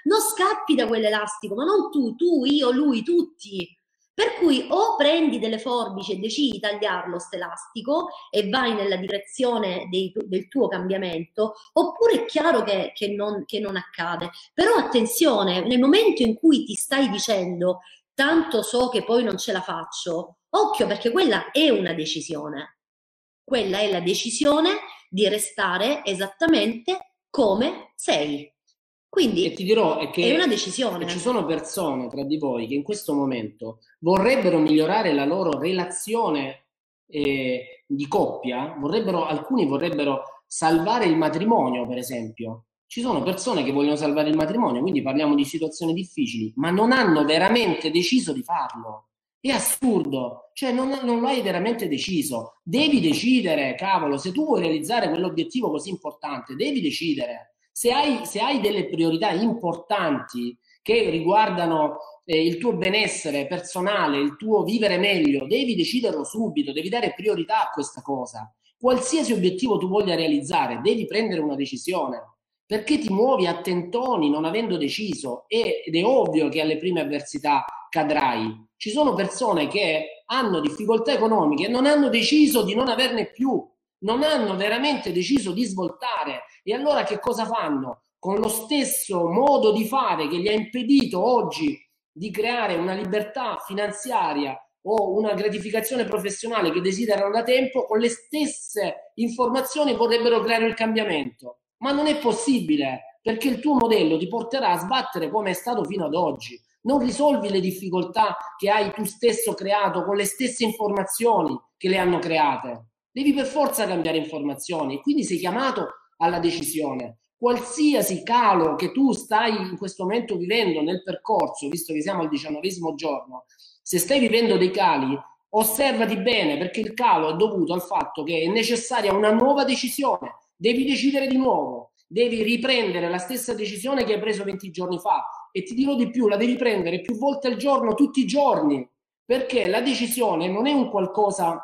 Speaker 4: non scappi da quell'elastico, ma non tu, tu, io, lui, tutti. Per cui o prendi delle forbici e decidi di tagliarlo stelastico e vai nella direzione dei, del tuo cambiamento, oppure è chiaro che, che, non, che non accade. Però attenzione, nel momento in cui ti stai dicendo tanto so che poi non ce la faccio, occhio perché quella è una decisione. Quella è la decisione di restare esattamente come sei. Quindi
Speaker 3: e ti dirò è che
Speaker 4: è una decisione.
Speaker 3: Ci sono persone tra di voi che in questo momento vorrebbero migliorare la loro relazione eh, di coppia, vorrebbero, alcuni vorrebbero salvare il matrimonio, per esempio. Ci sono persone che vogliono salvare il matrimonio, quindi parliamo di situazioni difficili, ma non hanno veramente deciso di farlo. È assurdo, cioè non, non lo hai veramente deciso. Devi decidere, cavolo, se tu vuoi realizzare quell'obiettivo così importante, devi decidere. Se hai, se hai delle priorità importanti che riguardano eh, il tuo benessere personale, il tuo vivere meglio, devi deciderlo subito, devi dare priorità a questa cosa. Qualsiasi obiettivo tu voglia realizzare, devi prendere una decisione perché ti muovi a tentoni non avendo deciso ed è ovvio che alle prime avversità cadrai. Ci sono persone che hanno difficoltà economiche non hanno deciso di non averne più, non hanno veramente deciso di svoltare e allora che cosa fanno? Con lo stesso modo di fare che gli ha impedito oggi di creare una libertà finanziaria o una gratificazione professionale che desiderano da tempo, con le stesse informazioni vorrebbero creare il cambiamento ma non è possibile perché il tuo modello ti porterà a sbattere come è stato fino ad oggi. Non risolvi le difficoltà che hai tu stesso creato con le stesse informazioni che le hanno create. Devi per forza cambiare informazioni quindi sei chiamato alla decisione. Qualsiasi calo che tu stai in questo momento vivendo nel percorso, visto che siamo al diciannovesimo giorno, se stai vivendo dei cali, osservati bene perché il calo è dovuto al fatto che è necessaria una nuova decisione. Devi decidere di nuovo, devi riprendere la stessa decisione che hai preso 20 giorni fa. E ti dirò di più, la devi prendere più volte al giorno, tutti i giorni, perché la decisione non è un qualcosa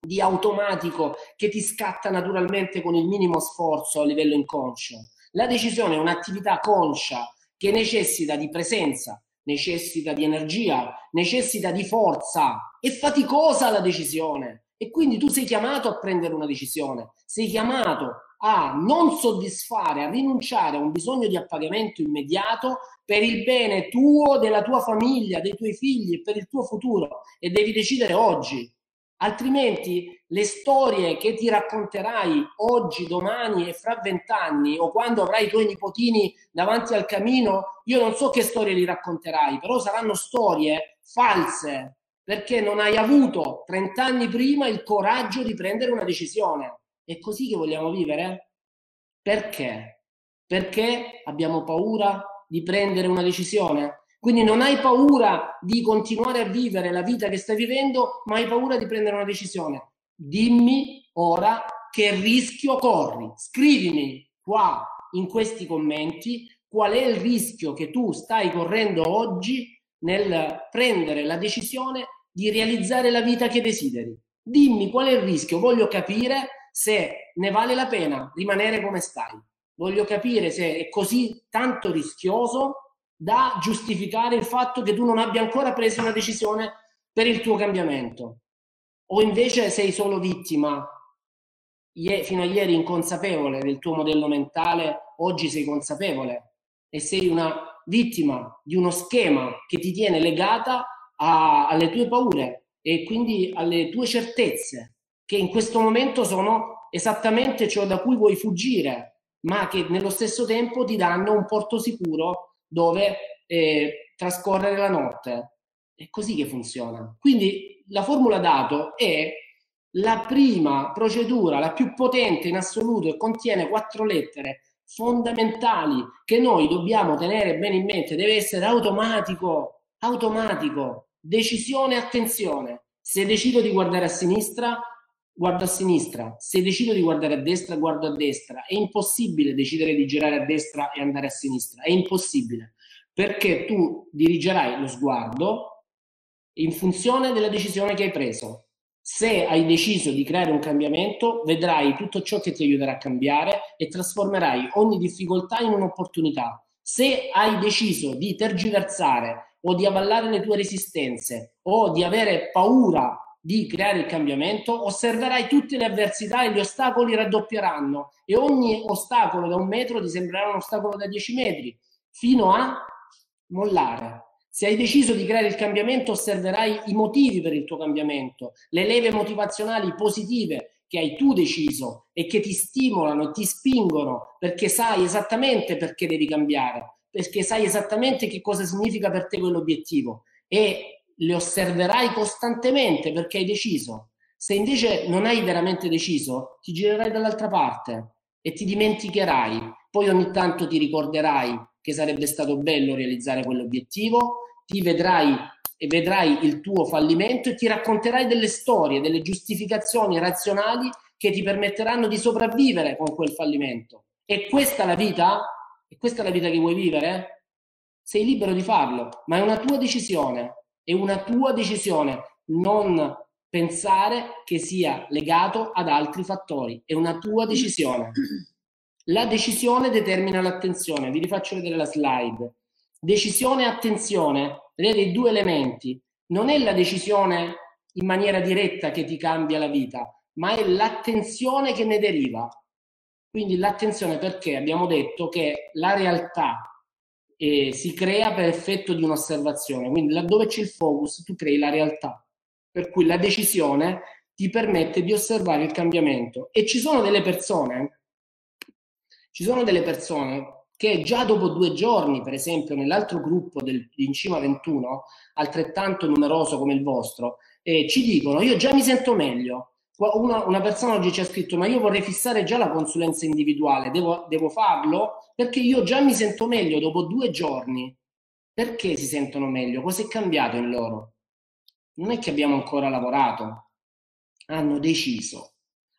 Speaker 3: di automatico che ti scatta naturalmente con il minimo sforzo a livello inconscio. La decisione è un'attività conscia che necessita di presenza, necessita di energia, necessita di forza. È faticosa la decisione. E quindi tu sei chiamato a prendere una decisione, sei chiamato a non soddisfare, a rinunciare a un bisogno di appagamento immediato per il bene tuo, della tua famiglia, dei tuoi figli e per il tuo futuro e devi decidere oggi. Altrimenti le storie che ti racconterai oggi, domani e fra vent'anni o quando avrai i tuoi nipotini davanti al camino, io non so che storie li racconterai, però saranno storie false, perché non hai avuto 30 anni prima il coraggio di prendere una decisione. È così che vogliamo vivere? Perché? Perché abbiamo paura di prendere una decisione? Quindi non hai paura di continuare a vivere la vita che stai vivendo, ma hai paura di prendere una decisione. Dimmi ora che rischio corri. Scrivimi qua in questi commenti qual è il rischio che tu stai correndo oggi nel prendere la decisione di realizzare la vita che desideri. Dimmi qual è il rischio, voglio capire se ne vale la pena rimanere come stai. Voglio capire se è così tanto rischioso da giustificare il fatto che tu non abbia ancora preso una decisione per il tuo cambiamento. O invece sei solo vittima, fino a ieri inconsapevole del tuo modello mentale, oggi sei consapevole e sei una vittima di uno schema che ti tiene legata a, alle tue paure e quindi alle tue certezze, che in questo momento sono esattamente ciò da cui vuoi fuggire, ma che nello stesso tempo ti danno un porto sicuro dove eh, trascorrere la notte. È così che funziona. Quindi la formula dato è la prima procedura, la più potente in assoluto e contiene quattro lettere fondamentali che noi dobbiamo tenere bene in mente, deve essere automatico, automatico. Decisione, attenzione. Se decido di guardare a sinistra, guardo a sinistra. Se decido di guardare a destra, guardo a destra. È impossibile decidere di girare a destra e andare a sinistra. È impossibile. Perché tu dirigerai lo sguardo in funzione della decisione che hai preso. Se hai deciso di creare un cambiamento, vedrai tutto ciò che ti aiuterà a cambiare e trasformerai ogni difficoltà in un'opportunità. Se hai deciso di tergiversare o di avallare le tue resistenze o di avere paura di creare il cambiamento, osserverai tutte le avversità e gli ostacoli raddoppieranno e ogni ostacolo da un metro ti sembrerà un ostacolo da dieci metri, fino a mollare. Se hai deciso di creare il cambiamento, osserverai i motivi per il tuo cambiamento, le leve motivazionali positive che hai tu deciso e che ti stimolano e ti spingono perché sai esattamente perché devi cambiare, perché sai esattamente che cosa significa per te quell'obiettivo e le osserverai costantemente perché hai deciso. Se invece non hai veramente deciso, ti girerai dall'altra parte e ti dimenticherai. Poi ogni tanto ti ricorderai che sarebbe stato bello realizzare quell'obiettivo, ti vedrai e vedrai il tuo fallimento e ti racconterai delle storie, delle giustificazioni razionali che ti permetteranno di sopravvivere con quel fallimento. E questa è la vita? E questa è la vita che vuoi vivere? Sei libero di farlo, ma è una tua decisione, è una tua decisione non pensare che sia legato ad altri fattori, è una tua decisione. La decisione determina l'attenzione, vi rifaccio vedere la slide. Decisione e attenzione vedete i due elementi. Non è la decisione in maniera diretta che ti cambia la vita, ma è l'attenzione che ne deriva. Quindi l'attenzione perché abbiamo detto che la realtà eh, si crea per effetto di un'osservazione, quindi laddove c'è il focus tu crei la realtà, per cui la decisione ti permette di osservare il cambiamento. E ci sono delle persone, ci sono delle persone che già dopo due giorni, per esempio, nell'altro gruppo del, di Incima 21, altrettanto numeroso come il vostro, eh, ci dicono: Io già mi sento meglio. Una, una, persona oggi ci ha scritto: Ma io vorrei fissare già la consulenza individuale, devo, devo farlo? Perché io già mi sento meglio dopo due giorni. Perché si sentono meglio? Cosa è cambiato in loro? Non è che abbiamo ancora lavorato, hanno deciso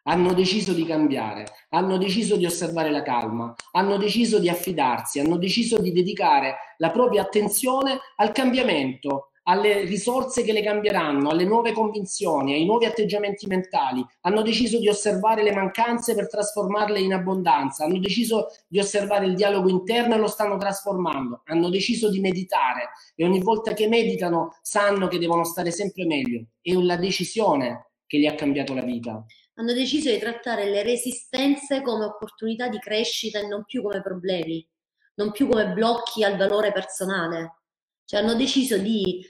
Speaker 3: hanno deciso di cambiare, hanno deciso di osservare la calma, hanno deciso di affidarsi, hanno deciso di dedicare la propria attenzione al cambiamento, alle risorse che le cambieranno, alle nuove convinzioni, ai nuovi atteggiamenti mentali, hanno deciso di osservare le mancanze per trasformarle in abbondanza, hanno deciso di osservare il dialogo interno e lo stanno trasformando, hanno deciso di meditare. E ogni volta che meditano sanno che devono stare sempre meglio. È la decisione che gli ha cambiato la vita.
Speaker 4: Hanno deciso di trattare le resistenze come opportunità di crescita e non più come problemi, non più come blocchi al valore personale. Cioè hanno deciso di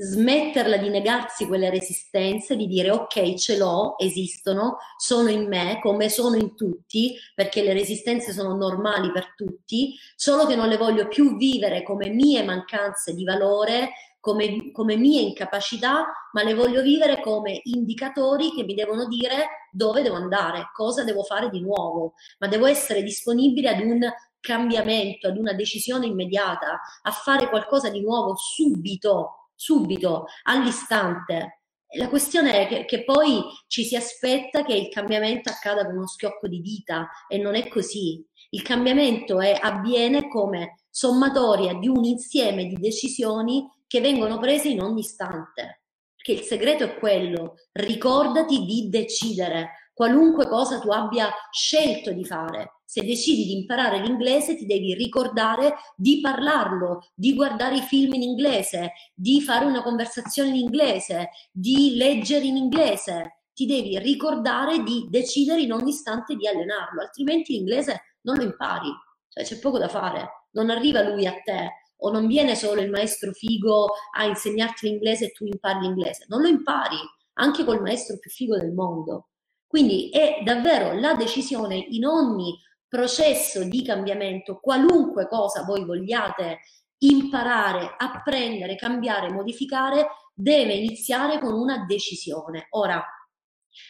Speaker 4: smetterla di negarsi quelle resistenze, di dire ok, ce l'ho, esistono, sono in me, come sono in tutti, perché le resistenze sono normali per tutti, solo che non le voglio più vivere come mie mancanze di valore, come, come mie incapacità, ma le voglio vivere come indicatori che mi devono dire dove devo andare, cosa devo fare di nuovo, ma devo essere disponibile ad un cambiamento, ad una decisione immediata, a fare qualcosa di nuovo subito, subito, all'istante. La questione è che, che, poi ci si aspetta che il cambiamento accada con uno schiocco di dita e non è così. Il cambiamento è, avviene come sommatoria di un insieme di decisioni che vengono prese in ogni istante. Perché il segreto è quello, ricordati di decidere qualunque cosa tu abbia scelto di fare. Se decidi di imparare l'inglese ti devi ricordare di parlarlo, di guardare i film in inglese, di fare una conversazione in inglese, di leggere in inglese. Ti devi ricordare di decidere in ogni istante di allenarlo, altrimenti l'inglese non lo impari. Cioè c'è poco da fare, non arriva lui a te, o non viene solo il maestro figo a insegnarti l'inglese e tu impari l'inglese, non lo impari anche col maestro più figo del mondo. Quindi è davvero la decisione in ogni processo di cambiamento, qualunque cosa voi vogliate imparare, apprendere, cambiare, modificare, deve iniziare con una decisione. Ora,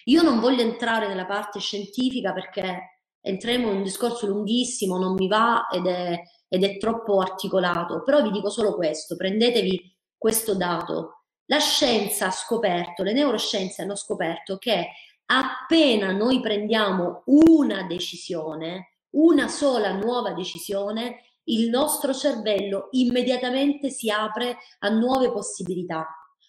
Speaker 4: io non voglio entrare nella parte scientifica perché entriamo in un discorso lunghissimo, non mi va ed è ed è troppo articolato, però vi dico solo questo, prendetevi questo dato. La scienza ha scoperto, le neuroscienze hanno scoperto che appena noi prendiamo una decisione, una sola nuova decisione, il nostro cervello immediatamente si apre a nuove possibilità.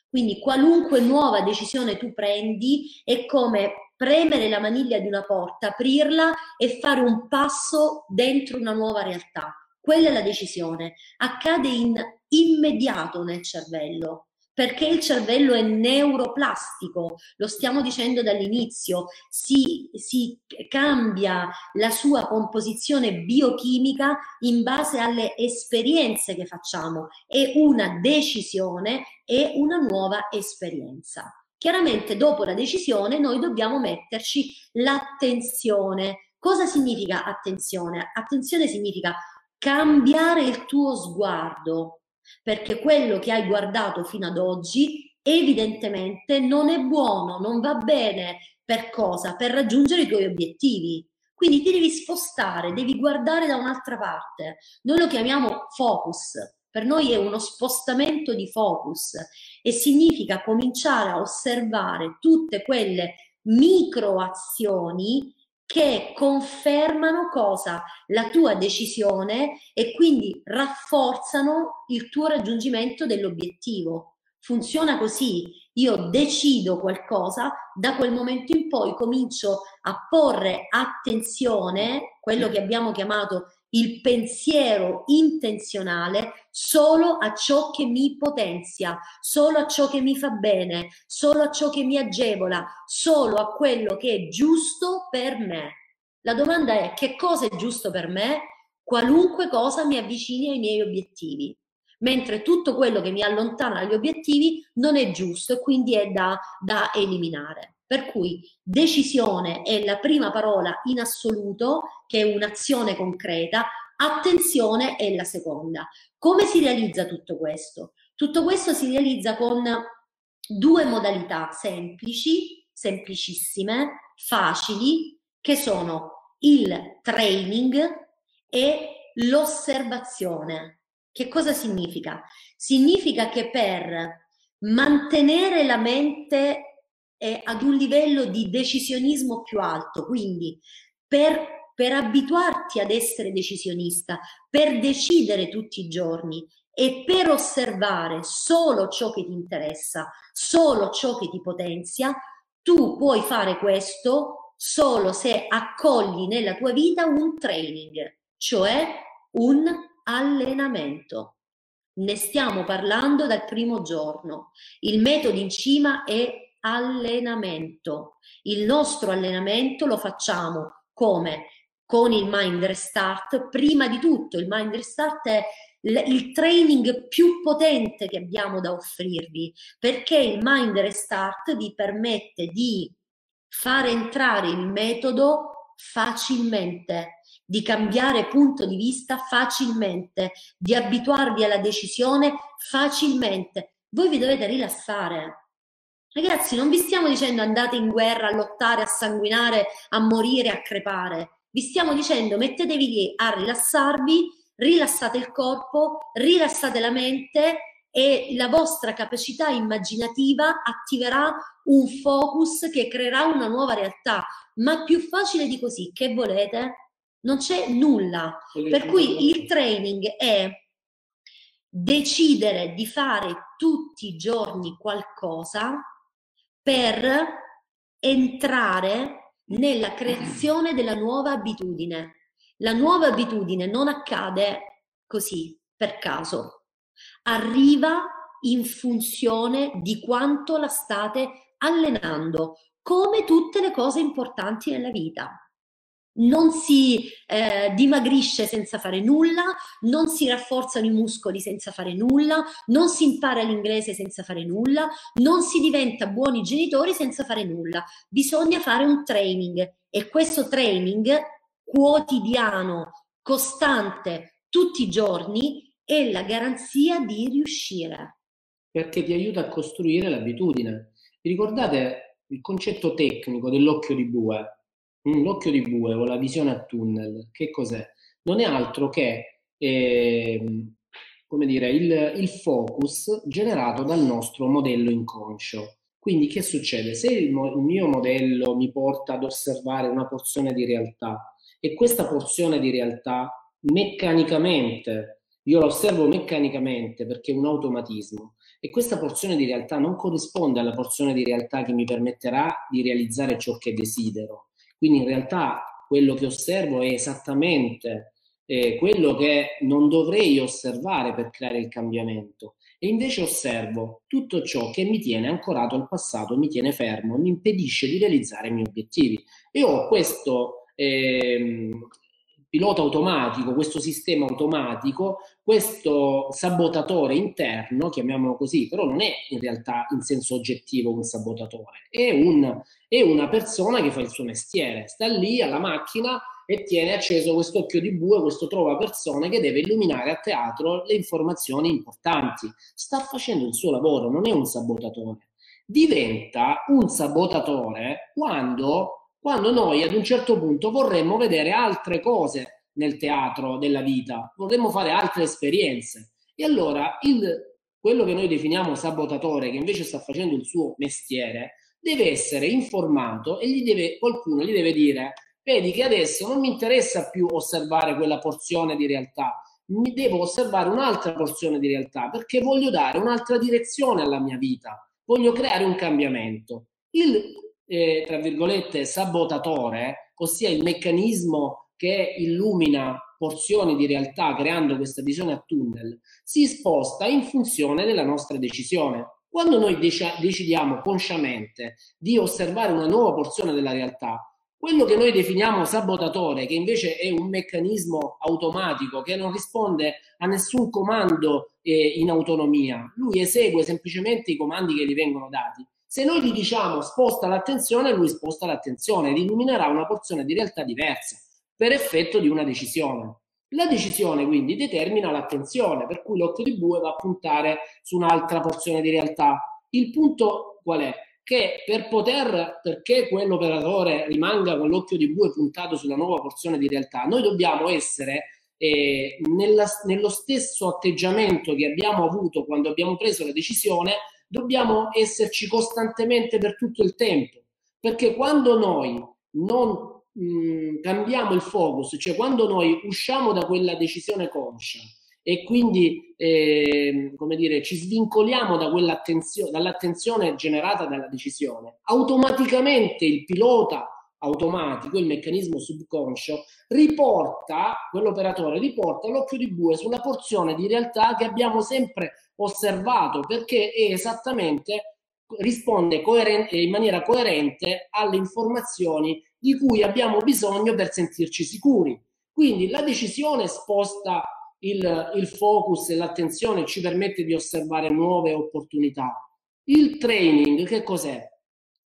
Speaker 4: Quindi qualunque nuova decisione tu prendi è come premere la maniglia di una porta, aprirla e fare un passo dentro una nuova realtà. Quella è la decisione. Accade in immediato nel cervello perché il cervello è neuroplastico, lo stiamo dicendo dall'inizio, si, si, cambia la sua composizione biochimica in base alle esperienze che facciamo, è una decisione e una nuova esperienza. chiaramente dopo la decisione noi dobbiamo metterci l'attenzione. Cosa significa attenzione? Attenzione significa cambiare il tuo sguardo, perché quello che hai guardato fino ad oggi evidentemente non è buono, non va bene. Per cosa? Per raggiungere i tuoi obiettivi. Quindi ti devi spostare, devi guardare da un'altra parte. Noi lo chiamiamo focus. Per noi è uno spostamento di focus e significa cominciare a osservare tutte quelle microazioni che confermano cosa? La tua decisione e quindi rafforzano il tuo raggiungimento dell'obiettivo. Funziona così, io decido qualcosa, da quel momento in poi comincio a porre attenzione, quello che abbiamo chiamato il pensiero intenzionale solo a ciò che mi potenzia, solo a ciò che mi fa bene, solo a ciò che mi agevola, solo a quello che è giusto per me. La domanda è che cosa è giusto per me? Qualunque cosa mi avvicini ai miei obiettivi mentre tutto quello che mi allontana dagli obiettivi non è giusto e quindi è da, da eliminare. Per cui decisione è la prima parola in assoluto, che è un'azione concreta, attenzione è la seconda. Come si realizza tutto questo? Tutto questo si realizza con due modalità semplici, semplicissime, facili, che sono il training e l'osservazione. Che cosa significa? Significa che per mantenere la mente eh, ad un livello di decisionismo più alto, quindi per, per abituarti ad essere decisionista, per decidere tutti i giorni e per osservare solo ciò che ti interessa, solo ciò che ti potenzia, tu puoi fare questo solo se accogli nella tua vita un training, cioè un allenamento. Ne stiamo parlando dal primo giorno. Il metodo in cima è allenamento. Il nostro allenamento lo facciamo come? Con il Mind Restart. Prima di tutto, il Mind Restart è il training più potente che abbiamo da offrirvi perché il Mind Restart vi permette di far entrare il metodo facilmente di cambiare punto di vista facilmente, di abituarvi alla decisione facilmente. Voi vi dovete rilassare. Ragazzi, non vi stiamo dicendo andate in guerra a lottare, a sanguinare, a morire, a crepare. Vi stiamo dicendo mettetevi lì a rilassarvi, rilassate il corpo, rilassate la mente e la vostra capacità immaginativa attiverà un focus che creerà una nuova realtà. Ma più facile di così, che volete? non c'è nulla. Per cui il training è decidere di fare tutti i giorni qualcosa per entrare nella creazione della nuova abitudine. La nuova abitudine non accade così per caso, arriva in funzione di quanto la state allenando, come tutte le cose importanti nella vita non si eh, dimagrisce senza fare nulla, non si rafforzano i muscoli senza fare nulla, non si impara l'inglese senza fare nulla, non si diventa buoni genitori senza fare nulla. Bisogna fare un training e questo training quotidiano, costante, tutti i giorni, è la garanzia di riuscire.
Speaker 3: Perché ti aiuta a costruire l'abitudine. Vi ricordate il concetto tecnico dell'occhio di bue? L'occhio di bue o la visione a tunnel, che cos'è? Non è altro che eh, come dire, il, il, focus generato dal nostro modello inconscio. Quindi che succede? Se il, il mio modello mi porta ad osservare una porzione di realtà e questa porzione di realtà meccanicamente, io la osservo meccanicamente perché è un automatismo, e questa porzione di realtà non corrisponde alla porzione di realtà che mi permetterà di realizzare ciò che desidero. Quindi in realtà quello che osservo è esattamente eh, quello che non dovrei osservare per creare il cambiamento. E invece osservo tutto ciò che mi tiene ancorato al passato, mi tiene fermo, mi impedisce di realizzare i miei obiettivi. E ho questo, eh, pilota automatico, questo sistema automatico, questo sabotatore interno, chiamiamolo così, però non è in realtà in senso oggettivo un sabotatore, è, un, è una persona che fa il suo mestiere, sta lì alla macchina e tiene acceso questo occhio di bue, questo trova persone che deve illuminare a teatro le informazioni importanti. Sta facendo il suo lavoro, non è un sabotatore. Diventa un sabotatore quando, quando noi ad un certo punto vorremmo vedere altre cose nel teatro della vita, vorremmo fare altre esperienze. E allora il, quello che noi definiamo sabotatore, che invece sta facendo il suo mestiere, deve essere informato e gli deve, qualcuno gli deve dire vedi che adesso non mi interessa più osservare quella porzione di realtà, mi devo osservare un'altra porzione di realtà perché voglio dare un'altra direzione alla mia vita, voglio creare un cambiamento. Il, eh, tra virgolette, sabotatore, ossia il meccanismo che illumina porzioni di realtà creando questa visione a tunnel, si sposta in funzione della nostra decisione. Quando noi dec- decidiamo consciamente di osservare una nuova porzione della realtà, quello che noi definiamo sabotatore, che invece è un meccanismo automatico che non risponde a nessun comando eh, in autonomia, lui esegue semplicemente i comandi che gli vengono dati. Se noi gli diciamo sposta l'attenzione, lui sposta l'attenzione ed illuminerà una porzione di realtà diversa per effetto di una decisione. La decisione quindi determina l'attenzione, per cui l'occhio di bue va a puntare su un'altra porzione di realtà. Il punto qual è? che per poter, perché quell'operatore rimanga con l'occhio di bue puntato sulla nuova porzione di realtà, noi dobbiamo essere eh, nella, nello stesso atteggiamento che abbiamo avuto quando abbiamo preso la decisione, dobbiamo esserci costantemente per tutto il tempo, perché quando noi non mh, mm, cambiamo il focus, cioè quando noi usciamo da quella decisione conscia, e quindi eh, come dire, ci svincoliamo da dall'attenzione generata dalla decisione, automaticamente il pilota automatico, il meccanismo subconscio, riporta, quell'operatore riporta l'occhio di bue sulla porzione di realtà che abbiamo sempre osservato perché è esattamente risponde in maniera coerente alle informazioni di cui abbiamo bisogno per sentirci sicuri. Quindi la decisione sposta il, il focus e l'attenzione ci permette di osservare nuove opportunità. Il training che cos'è?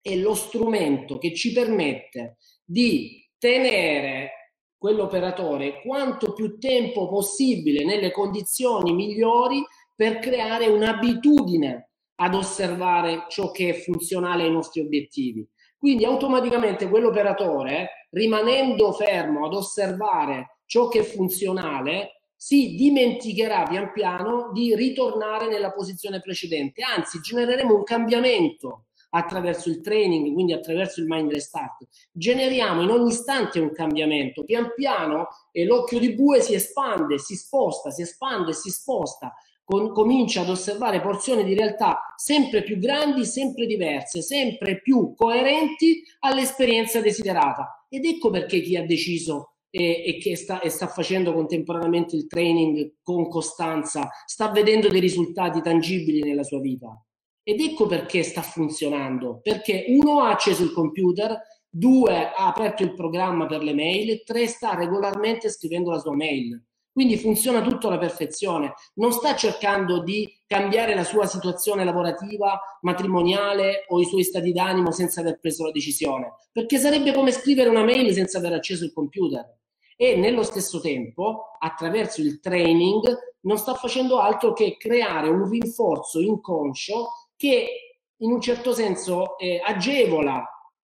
Speaker 3: È lo strumento che ci permette di tenere quell'operatore quanto più tempo possibile nelle condizioni migliori per creare un'abitudine ad osservare ciò che è funzionale ai nostri obiettivi. Quindi automaticamente quell'operatore, rimanendo fermo ad osservare ciò che è funzionale, si dimenticherà pian piano di ritornare nella posizione precedente, anzi genereremo un cambiamento attraverso il training, quindi attraverso il mind restart. Generiamo in ogni istante un cambiamento, pian piano e l'occhio di bue si espande, si sposta, si espande, si sposta, con, comincia ad osservare porzioni di realtà sempre più grandi, sempre diverse, sempre più coerenti all'esperienza desiderata. Ed ecco perché chi ha deciso e, e che sta, e sta facendo contemporaneamente il training con costanza, sta vedendo dei risultati tangibili nella sua vita. Ed ecco perché sta funzionando, perché uno ha acceso il computer, due ha aperto il programma per le mail, tre sta regolarmente scrivendo la sua mail. Quindi funziona tutto alla perfezione. Non sta cercando di cambiare la sua situazione lavorativa, matrimoniale o i suoi stati d'animo senza aver preso la decisione, perché sarebbe come scrivere una mail senza aver acceso il computer e nello stesso tempo, attraverso il training, non sta facendo altro che creare un rinforzo inconscio che in un certo senso eh, agevola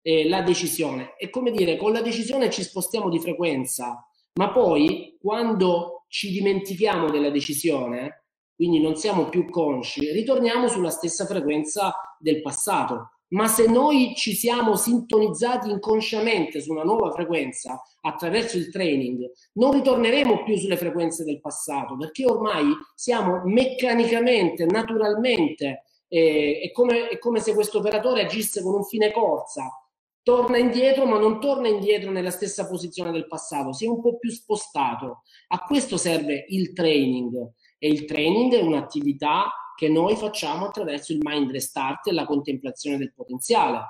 Speaker 3: eh, la decisione. È come dire, con la decisione ci spostiamo di frequenza, ma poi quando ci dimentichiamo della decisione, quindi non siamo più consci, ritorniamo sulla stessa frequenza del passato. Ma se noi ci siamo sintonizzati inconsciamente su una nuova frequenza attraverso il training, non ritorneremo più sulle frequenze del passato, perché ormai siamo meccanicamente, naturalmente, eh, è, come, è come se questo operatore agisse con un fine corsa, torna indietro, ma non torna indietro nella stessa posizione del passato, si è un po' più spostato. A questo serve il training e il training è un'attività che noi facciamo attraverso il mind restart e la contemplazione del potenziale.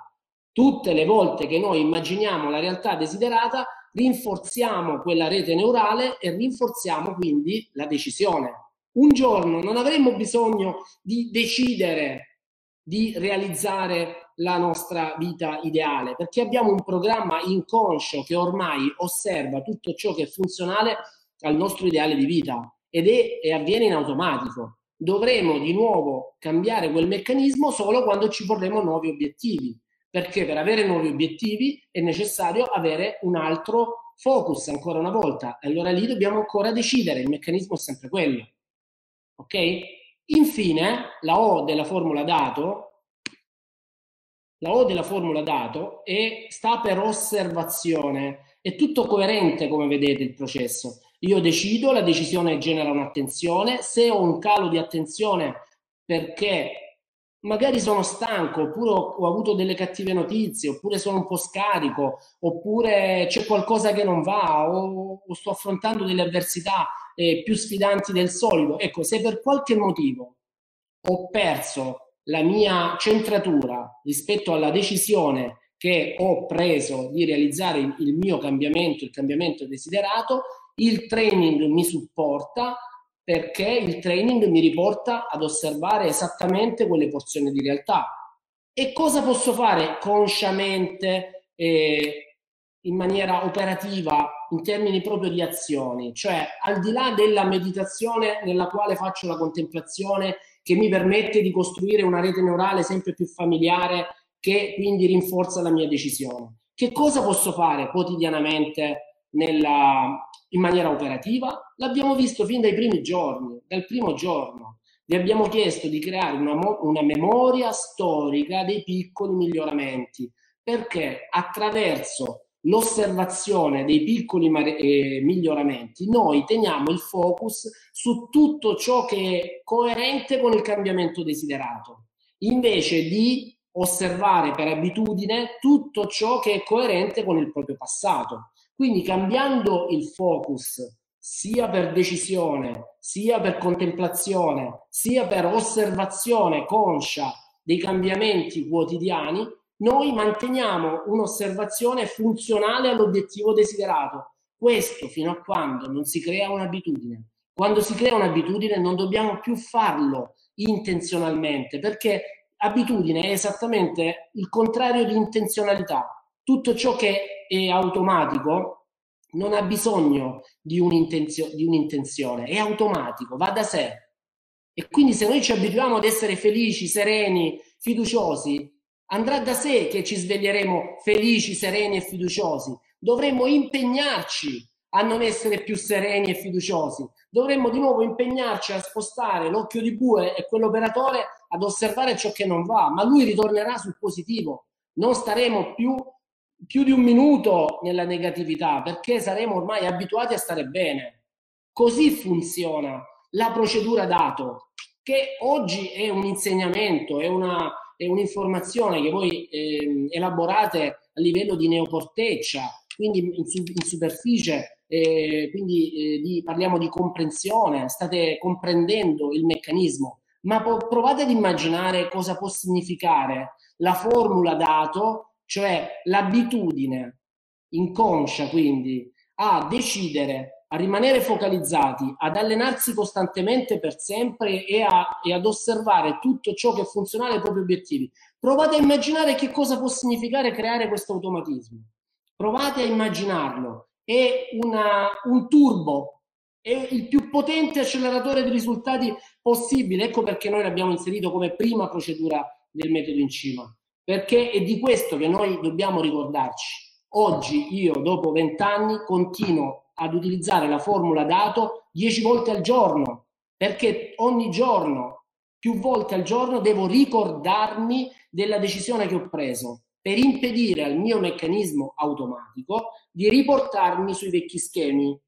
Speaker 3: Tutte le volte che noi immaginiamo la realtà desiderata, rinforziamo quella rete neurale e rinforziamo quindi la decisione. Un giorno non avremo bisogno di decidere di realizzare la nostra vita ideale, perché abbiamo un programma inconscio che ormai osserva tutto ciò che è funzionale al nostro ideale di vita ed è, e avviene in automatico. Dovremo di nuovo cambiare quel meccanismo solo quando ci porremo nuovi obiettivi, perché per avere nuovi obiettivi è necessario avere un altro focus ancora una volta. Allora lì dobbiamo ancora decidere, il meccanismo è sempre quello. Ok? Infine, la O della formula dato, la O della formula dato è, sta per osservazione, è tutto coerente come vedete il processo. Io decido, la decisione genera un'attenzione, se ho un calo di attenzione perché magari sono stanco, oppure ho, avuto delle cattive notizie, oppure sono un po' scarico, oppure c'è qualcosa che non va, o, o sto affrontando delle avversità eh, più sfidanti del solito. Ecco, se per qualche motivo ho perso la mia centratura rispetto alla decisione che ho preso di realizzare il, mio cambiamento, il cambiamento desiderato, il training mi supporta perché il training mi riporta ad osservare esattamente quelle porzioni di realtà. E cosa posso fare consciamente e in maniera operativa in termini proprio di azioni? Cioè, al di là della meditazione nella quale faccio la contemplazione che mi permette di costruire una rete neurale sempre più familiare che quindi rinforza la mia decisione. Che cosa posso fare quotidianamente nella, in maniera operativa? L'abbiamo visto fin dai primi giorni, dal primo giorno. Vi abbiamo chiesto di creare una, una memoria storica dei piccoli miglioramenti, perché attraverso l'osservazione dei piccoli eh, miglioramenti, noi teniamo il focus su tutto ciò che è coerente con il cambiamento desiderato, invece di osservare per abitudine tutto ciò che è coerente con il proprio passato. Quindi cambiando il focus sia per decisione, sia per contemplazione, sia per osservazione conscia dei cambiamenti quotidiani, noi manteniamo un'osservazione funzionale all'obiettivo desiderato. Questo fino a quando non si crea un'abitudine. Quando si crea un'abitudine non dobbiamo più farlo intenzionalmente, perché abitudine è esattamente il contrario di intenzionalità tutto ciò che è automatico non ha bisogno di, un'intenzio- di un'intenzione, è automatico, va da sé. E quindi se noi ci abituiamo ad essere felici, sereni, fiduciosi, andrà da sé che ci sveglieremo felici, sereni e fiduciosi. Dovremmo impegnarci a non essere più sereni e fiduciosi. Dovremmo di nuovo impegnarci a spostare l'occhio di bue e quell'operatore ad osservare ciò che non va, ma lui ritornerà sul positivo. Non staremo più più di un minuto nella negatività perché saremo ormai abituati a stare bene. Così funziona la procedura dato, che oggi è un insegnamento, è, una, è un'informazione che voi eh, elaborate a livello di neocorteccia, quindi in, in superficie, eh, quindi eh, di, parliamo di comprensione, state comprendendo il meccanismo, ma provate ad immaginare cosa può significare la formula dato cioè l'abitudine inconscia quindi a decidere, a rimanere focalizzati, ad allenarsi costantemente per sempre e, a, e ad osservare tutto ciò che è funzionale ai propri obiettivi. Provate a immaginare che cosa può significare creare questo automatismo. Provate a immaginarlo. È una, un turbo, è il più potente acceleratore di risultati possibile. Ecco perché noi l'abbiamo inserito come prima procedura del metodo in cima perché è di questo che noi dobbiamo ricordarci. Oggi io, dopo vent'anni, continuo ad utilizzare la formula dato dieci volte al giorno, perché ogni giorno, più volte al giorno, devo ricordarmi della decisione che ho preso per impedire al mio meccanismo automatico di riportarmi sui vecchi schemi.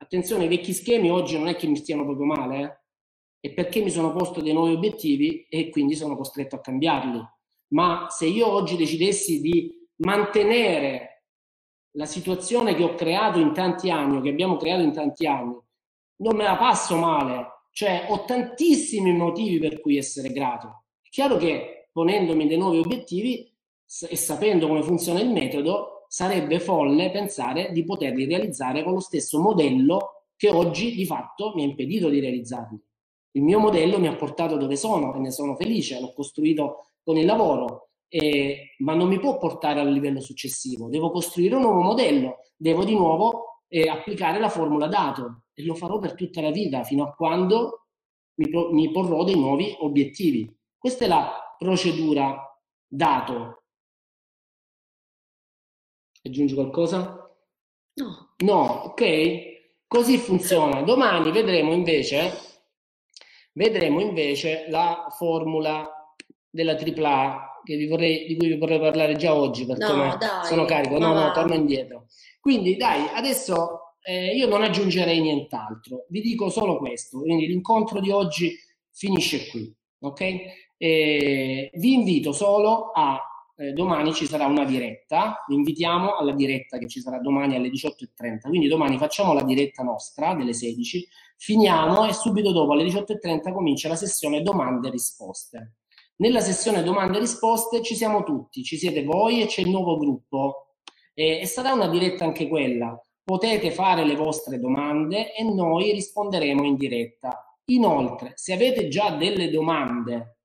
Speaker 3: Attenzione, i vecchi schemi oggi non è che mi stiano proprio male, eh? è perché mi sono posto dei nuovi obiettivi e quindi sono costretto a cambiarli ma se io oggi decidessi di mantenere la situazione che ho creato in tanti anni, che abbiamo creato in tanti anni, non me la passo male, cioè ho tantissimi motivi per cui essere grato. È chiaro che ponendomi dei nuovi obiettivi e sapendo come funziona il metodo, sarebbe folle pensare di poterli realizzare con lo stesso modello che oggi di fatto mi ha impedito di realizzarli. Il mio modello mi ha portato dove sono e ne sono felice, l'ho costruito con il lavoro, eh, ma non mi può portare al livello successivo. Devo costruire un nuovo modello, devo di nuovo eh, applicare la formula dato e lo farò per tutta la vita fino a quando mi, mi porrò dei nuovi obiettivi. Questa è la procedura dato. Aggiungi qualcosa?
Speaker 4: No.
Speaker 3: No, ok. Così funziona. Domani vedremo invece, vedremo invece la formula della che vi vorrei, di cui vi vorrei parlare già oggi perché
Speaker 4: No,
Speaker 3: sono carico. No, no, torno indietro. Quindi dai, adesso eh, io non aggiungerei nient'altro, vi dico solo questo. Quindi l'incontro di oggi finisce qui, ok? Eh, vi invito solo a eh, domani ci sarà una diretta, vi invitiamo alla diretta che ci sarà domani alle 18.30, quindi domani facciamo la diretta nostra delle 16, finiamo e subito dopo alle 18.30 comincia la sessione domande e risposte. Nella sessione domande e risposte ci siamo tutti, ci siete voi e c'è il nuovo gruppo e, e sarà una diretta anche quella. Potete fare le vostre domande e noi risponderemo in diretta. Inoltre, se avete già delle domande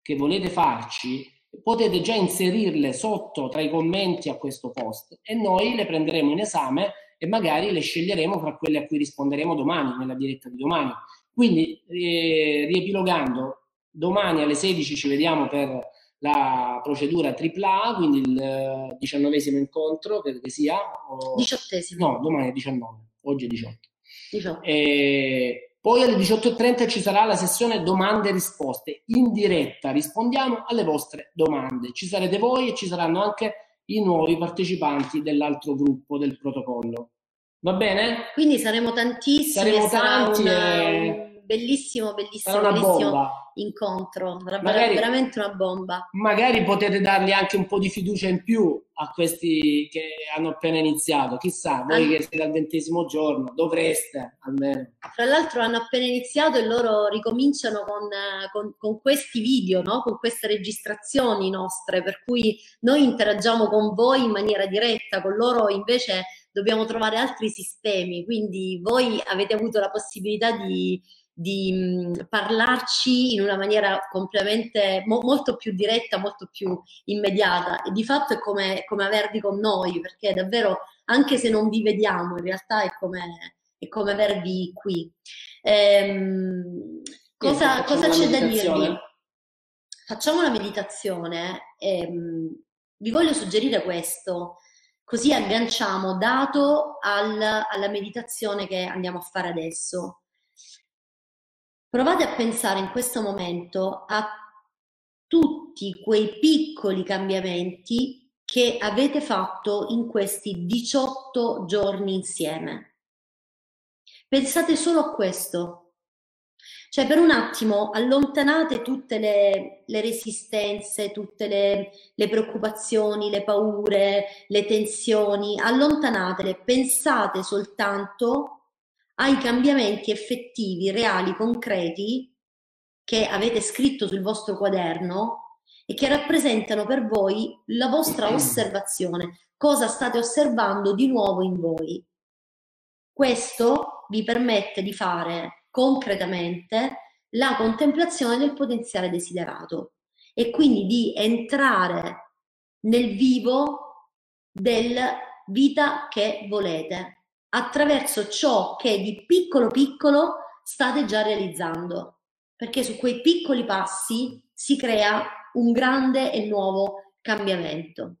Speaker 3: che volete farci, potete già inserirle sotto tra i commenti a questo post e noi le prenderemo in esame e magari le sceglieremo fra quelle a cui risponderemo domani, nella diretta di domani. Quindi, eh, riepilogando, domani alle 16 ci vediamo per la procedura AAA, quindi il eh, diciannovesimo incontro, credo che sia. o-
Speaker 4: Diciottesimo.
Speaker 3: No, domani è 19, oggi è 18.
Speaker 4: Diciotto.
Speaker 3: E poi alle 18.30 ci sarà la sessione domande e risposte. In diretta rispondiamo alle vostre domande. Ci sarete voi e ci saranno anche i nuovi partecipanti dell'altro gruppo del protocollo. Va bene?
Speaker 4: Quindi saremo tantissimi
Speaker 3: Saremo tanti
Speaker 4: una-
Speaker 3: e-
Speaker 4: un bellissimo, bellissimo, bellissimo
Speaker 3: bomba.
Speaker 4: incontro.
Speaker 3: Magari-
Speaker 4: veramente una bomba.
Speaker 3: Magari potete dargli anche un po' di fiducia in più a questi che hanno appena iniziato. Chissà, voi
Speaker 4: Ah.
Speaker 3: che siete al ventesimo giorno, dovreste almeno.
Speaker 4: Fra l'altro hanno appena iniziato e loro ricominciano con, eh, con- con questi video, no? con queste registrazioni nostre, per cui noi interagiamo con voi in maniera diretta, con loro invece dobbiamo trovare altri sistemi, quindi voi avete avuto la possibilità di, di, mh, parlarci in una maniera completamente mo- molto più diretta, molto più immediata e di fatto è come, come avervi con noi, perché davvero anche se non vi vediamo, in realtà è come è come avervi qui. Ehm, cosa, cosa c'è da dirvi? Facciamo una meditazione. ehm, vi voglio suggerire questo, così agganciamo dato al- alla meditazione che andiamo a fare adesso. Provate a pensare in questo momento a tutti quei piccoli cambiamenti che avete fatto in questi 18 giorni insieme. Pensate solo a questo. Cioè, per un attimo allontanate tutte le, le resistenze, tutte le, le preoccupazioni, le paure, le tensioni, allontanatele, pensate soltanto ai cambiamenti effettivi, reali, concreti che avete scritto sul vostro quaderno e che rappresentano per voi la vostra osservazione, cosa state osservando di nuovo in voi. Questo vi permette di fare concretamente la contemplazione del potenziale desiderato e quindi di entrare nel vivo della vita che volete attraverso ciò che di piccolo piccolo state già realizzando, perché su quei piccoli passi si crea un grande e nuovo cambiamento.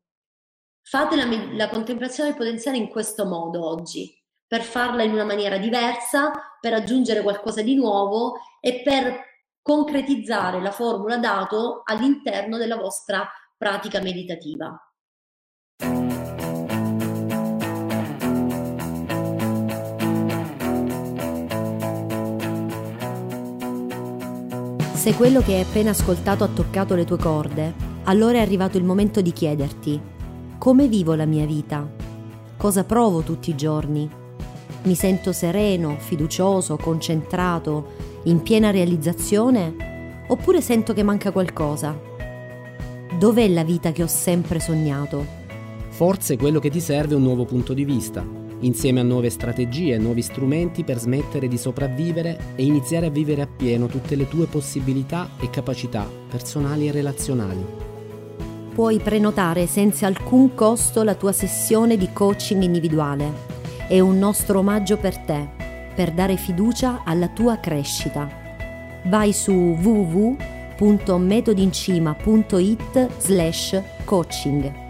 Speaker 4: Fate la, la contemplazione del potenziale in questo modo oggi, per farla in una maniera diversa, per aggiungere qualcosa di nuovo e per concretizzare la formula dato all'interno della vostra pratica meditativa.
Speaker 2: Se quello che hai appena ascoltato ha toccato le tue corde, allora è arrivato il momento di chiederti come vivo la mia vita? Cosa provo tutti i giorni? Mi sento sereno, fiducioso, concentrato, in piena realizzazione? Oppure sento che manca qualcosa? Dov'è la vita che ho sempre sognato?
Speaker 3: Forse quello che ti serve è un nuovo punto di vista, insieme a nuove strategie nuovi strumenti per smettere di sopravvivere e iniziare a vivere appieno tutte le tue possibilità e capacità personali e relazionali.
Speaker 4: Puoi prenotare senza alcun costo la tua sessione di coaching individuale. È un nostro omaggio per te, per dare fiducia alla tua crescita. Vai su www.metodincima.it slash coaching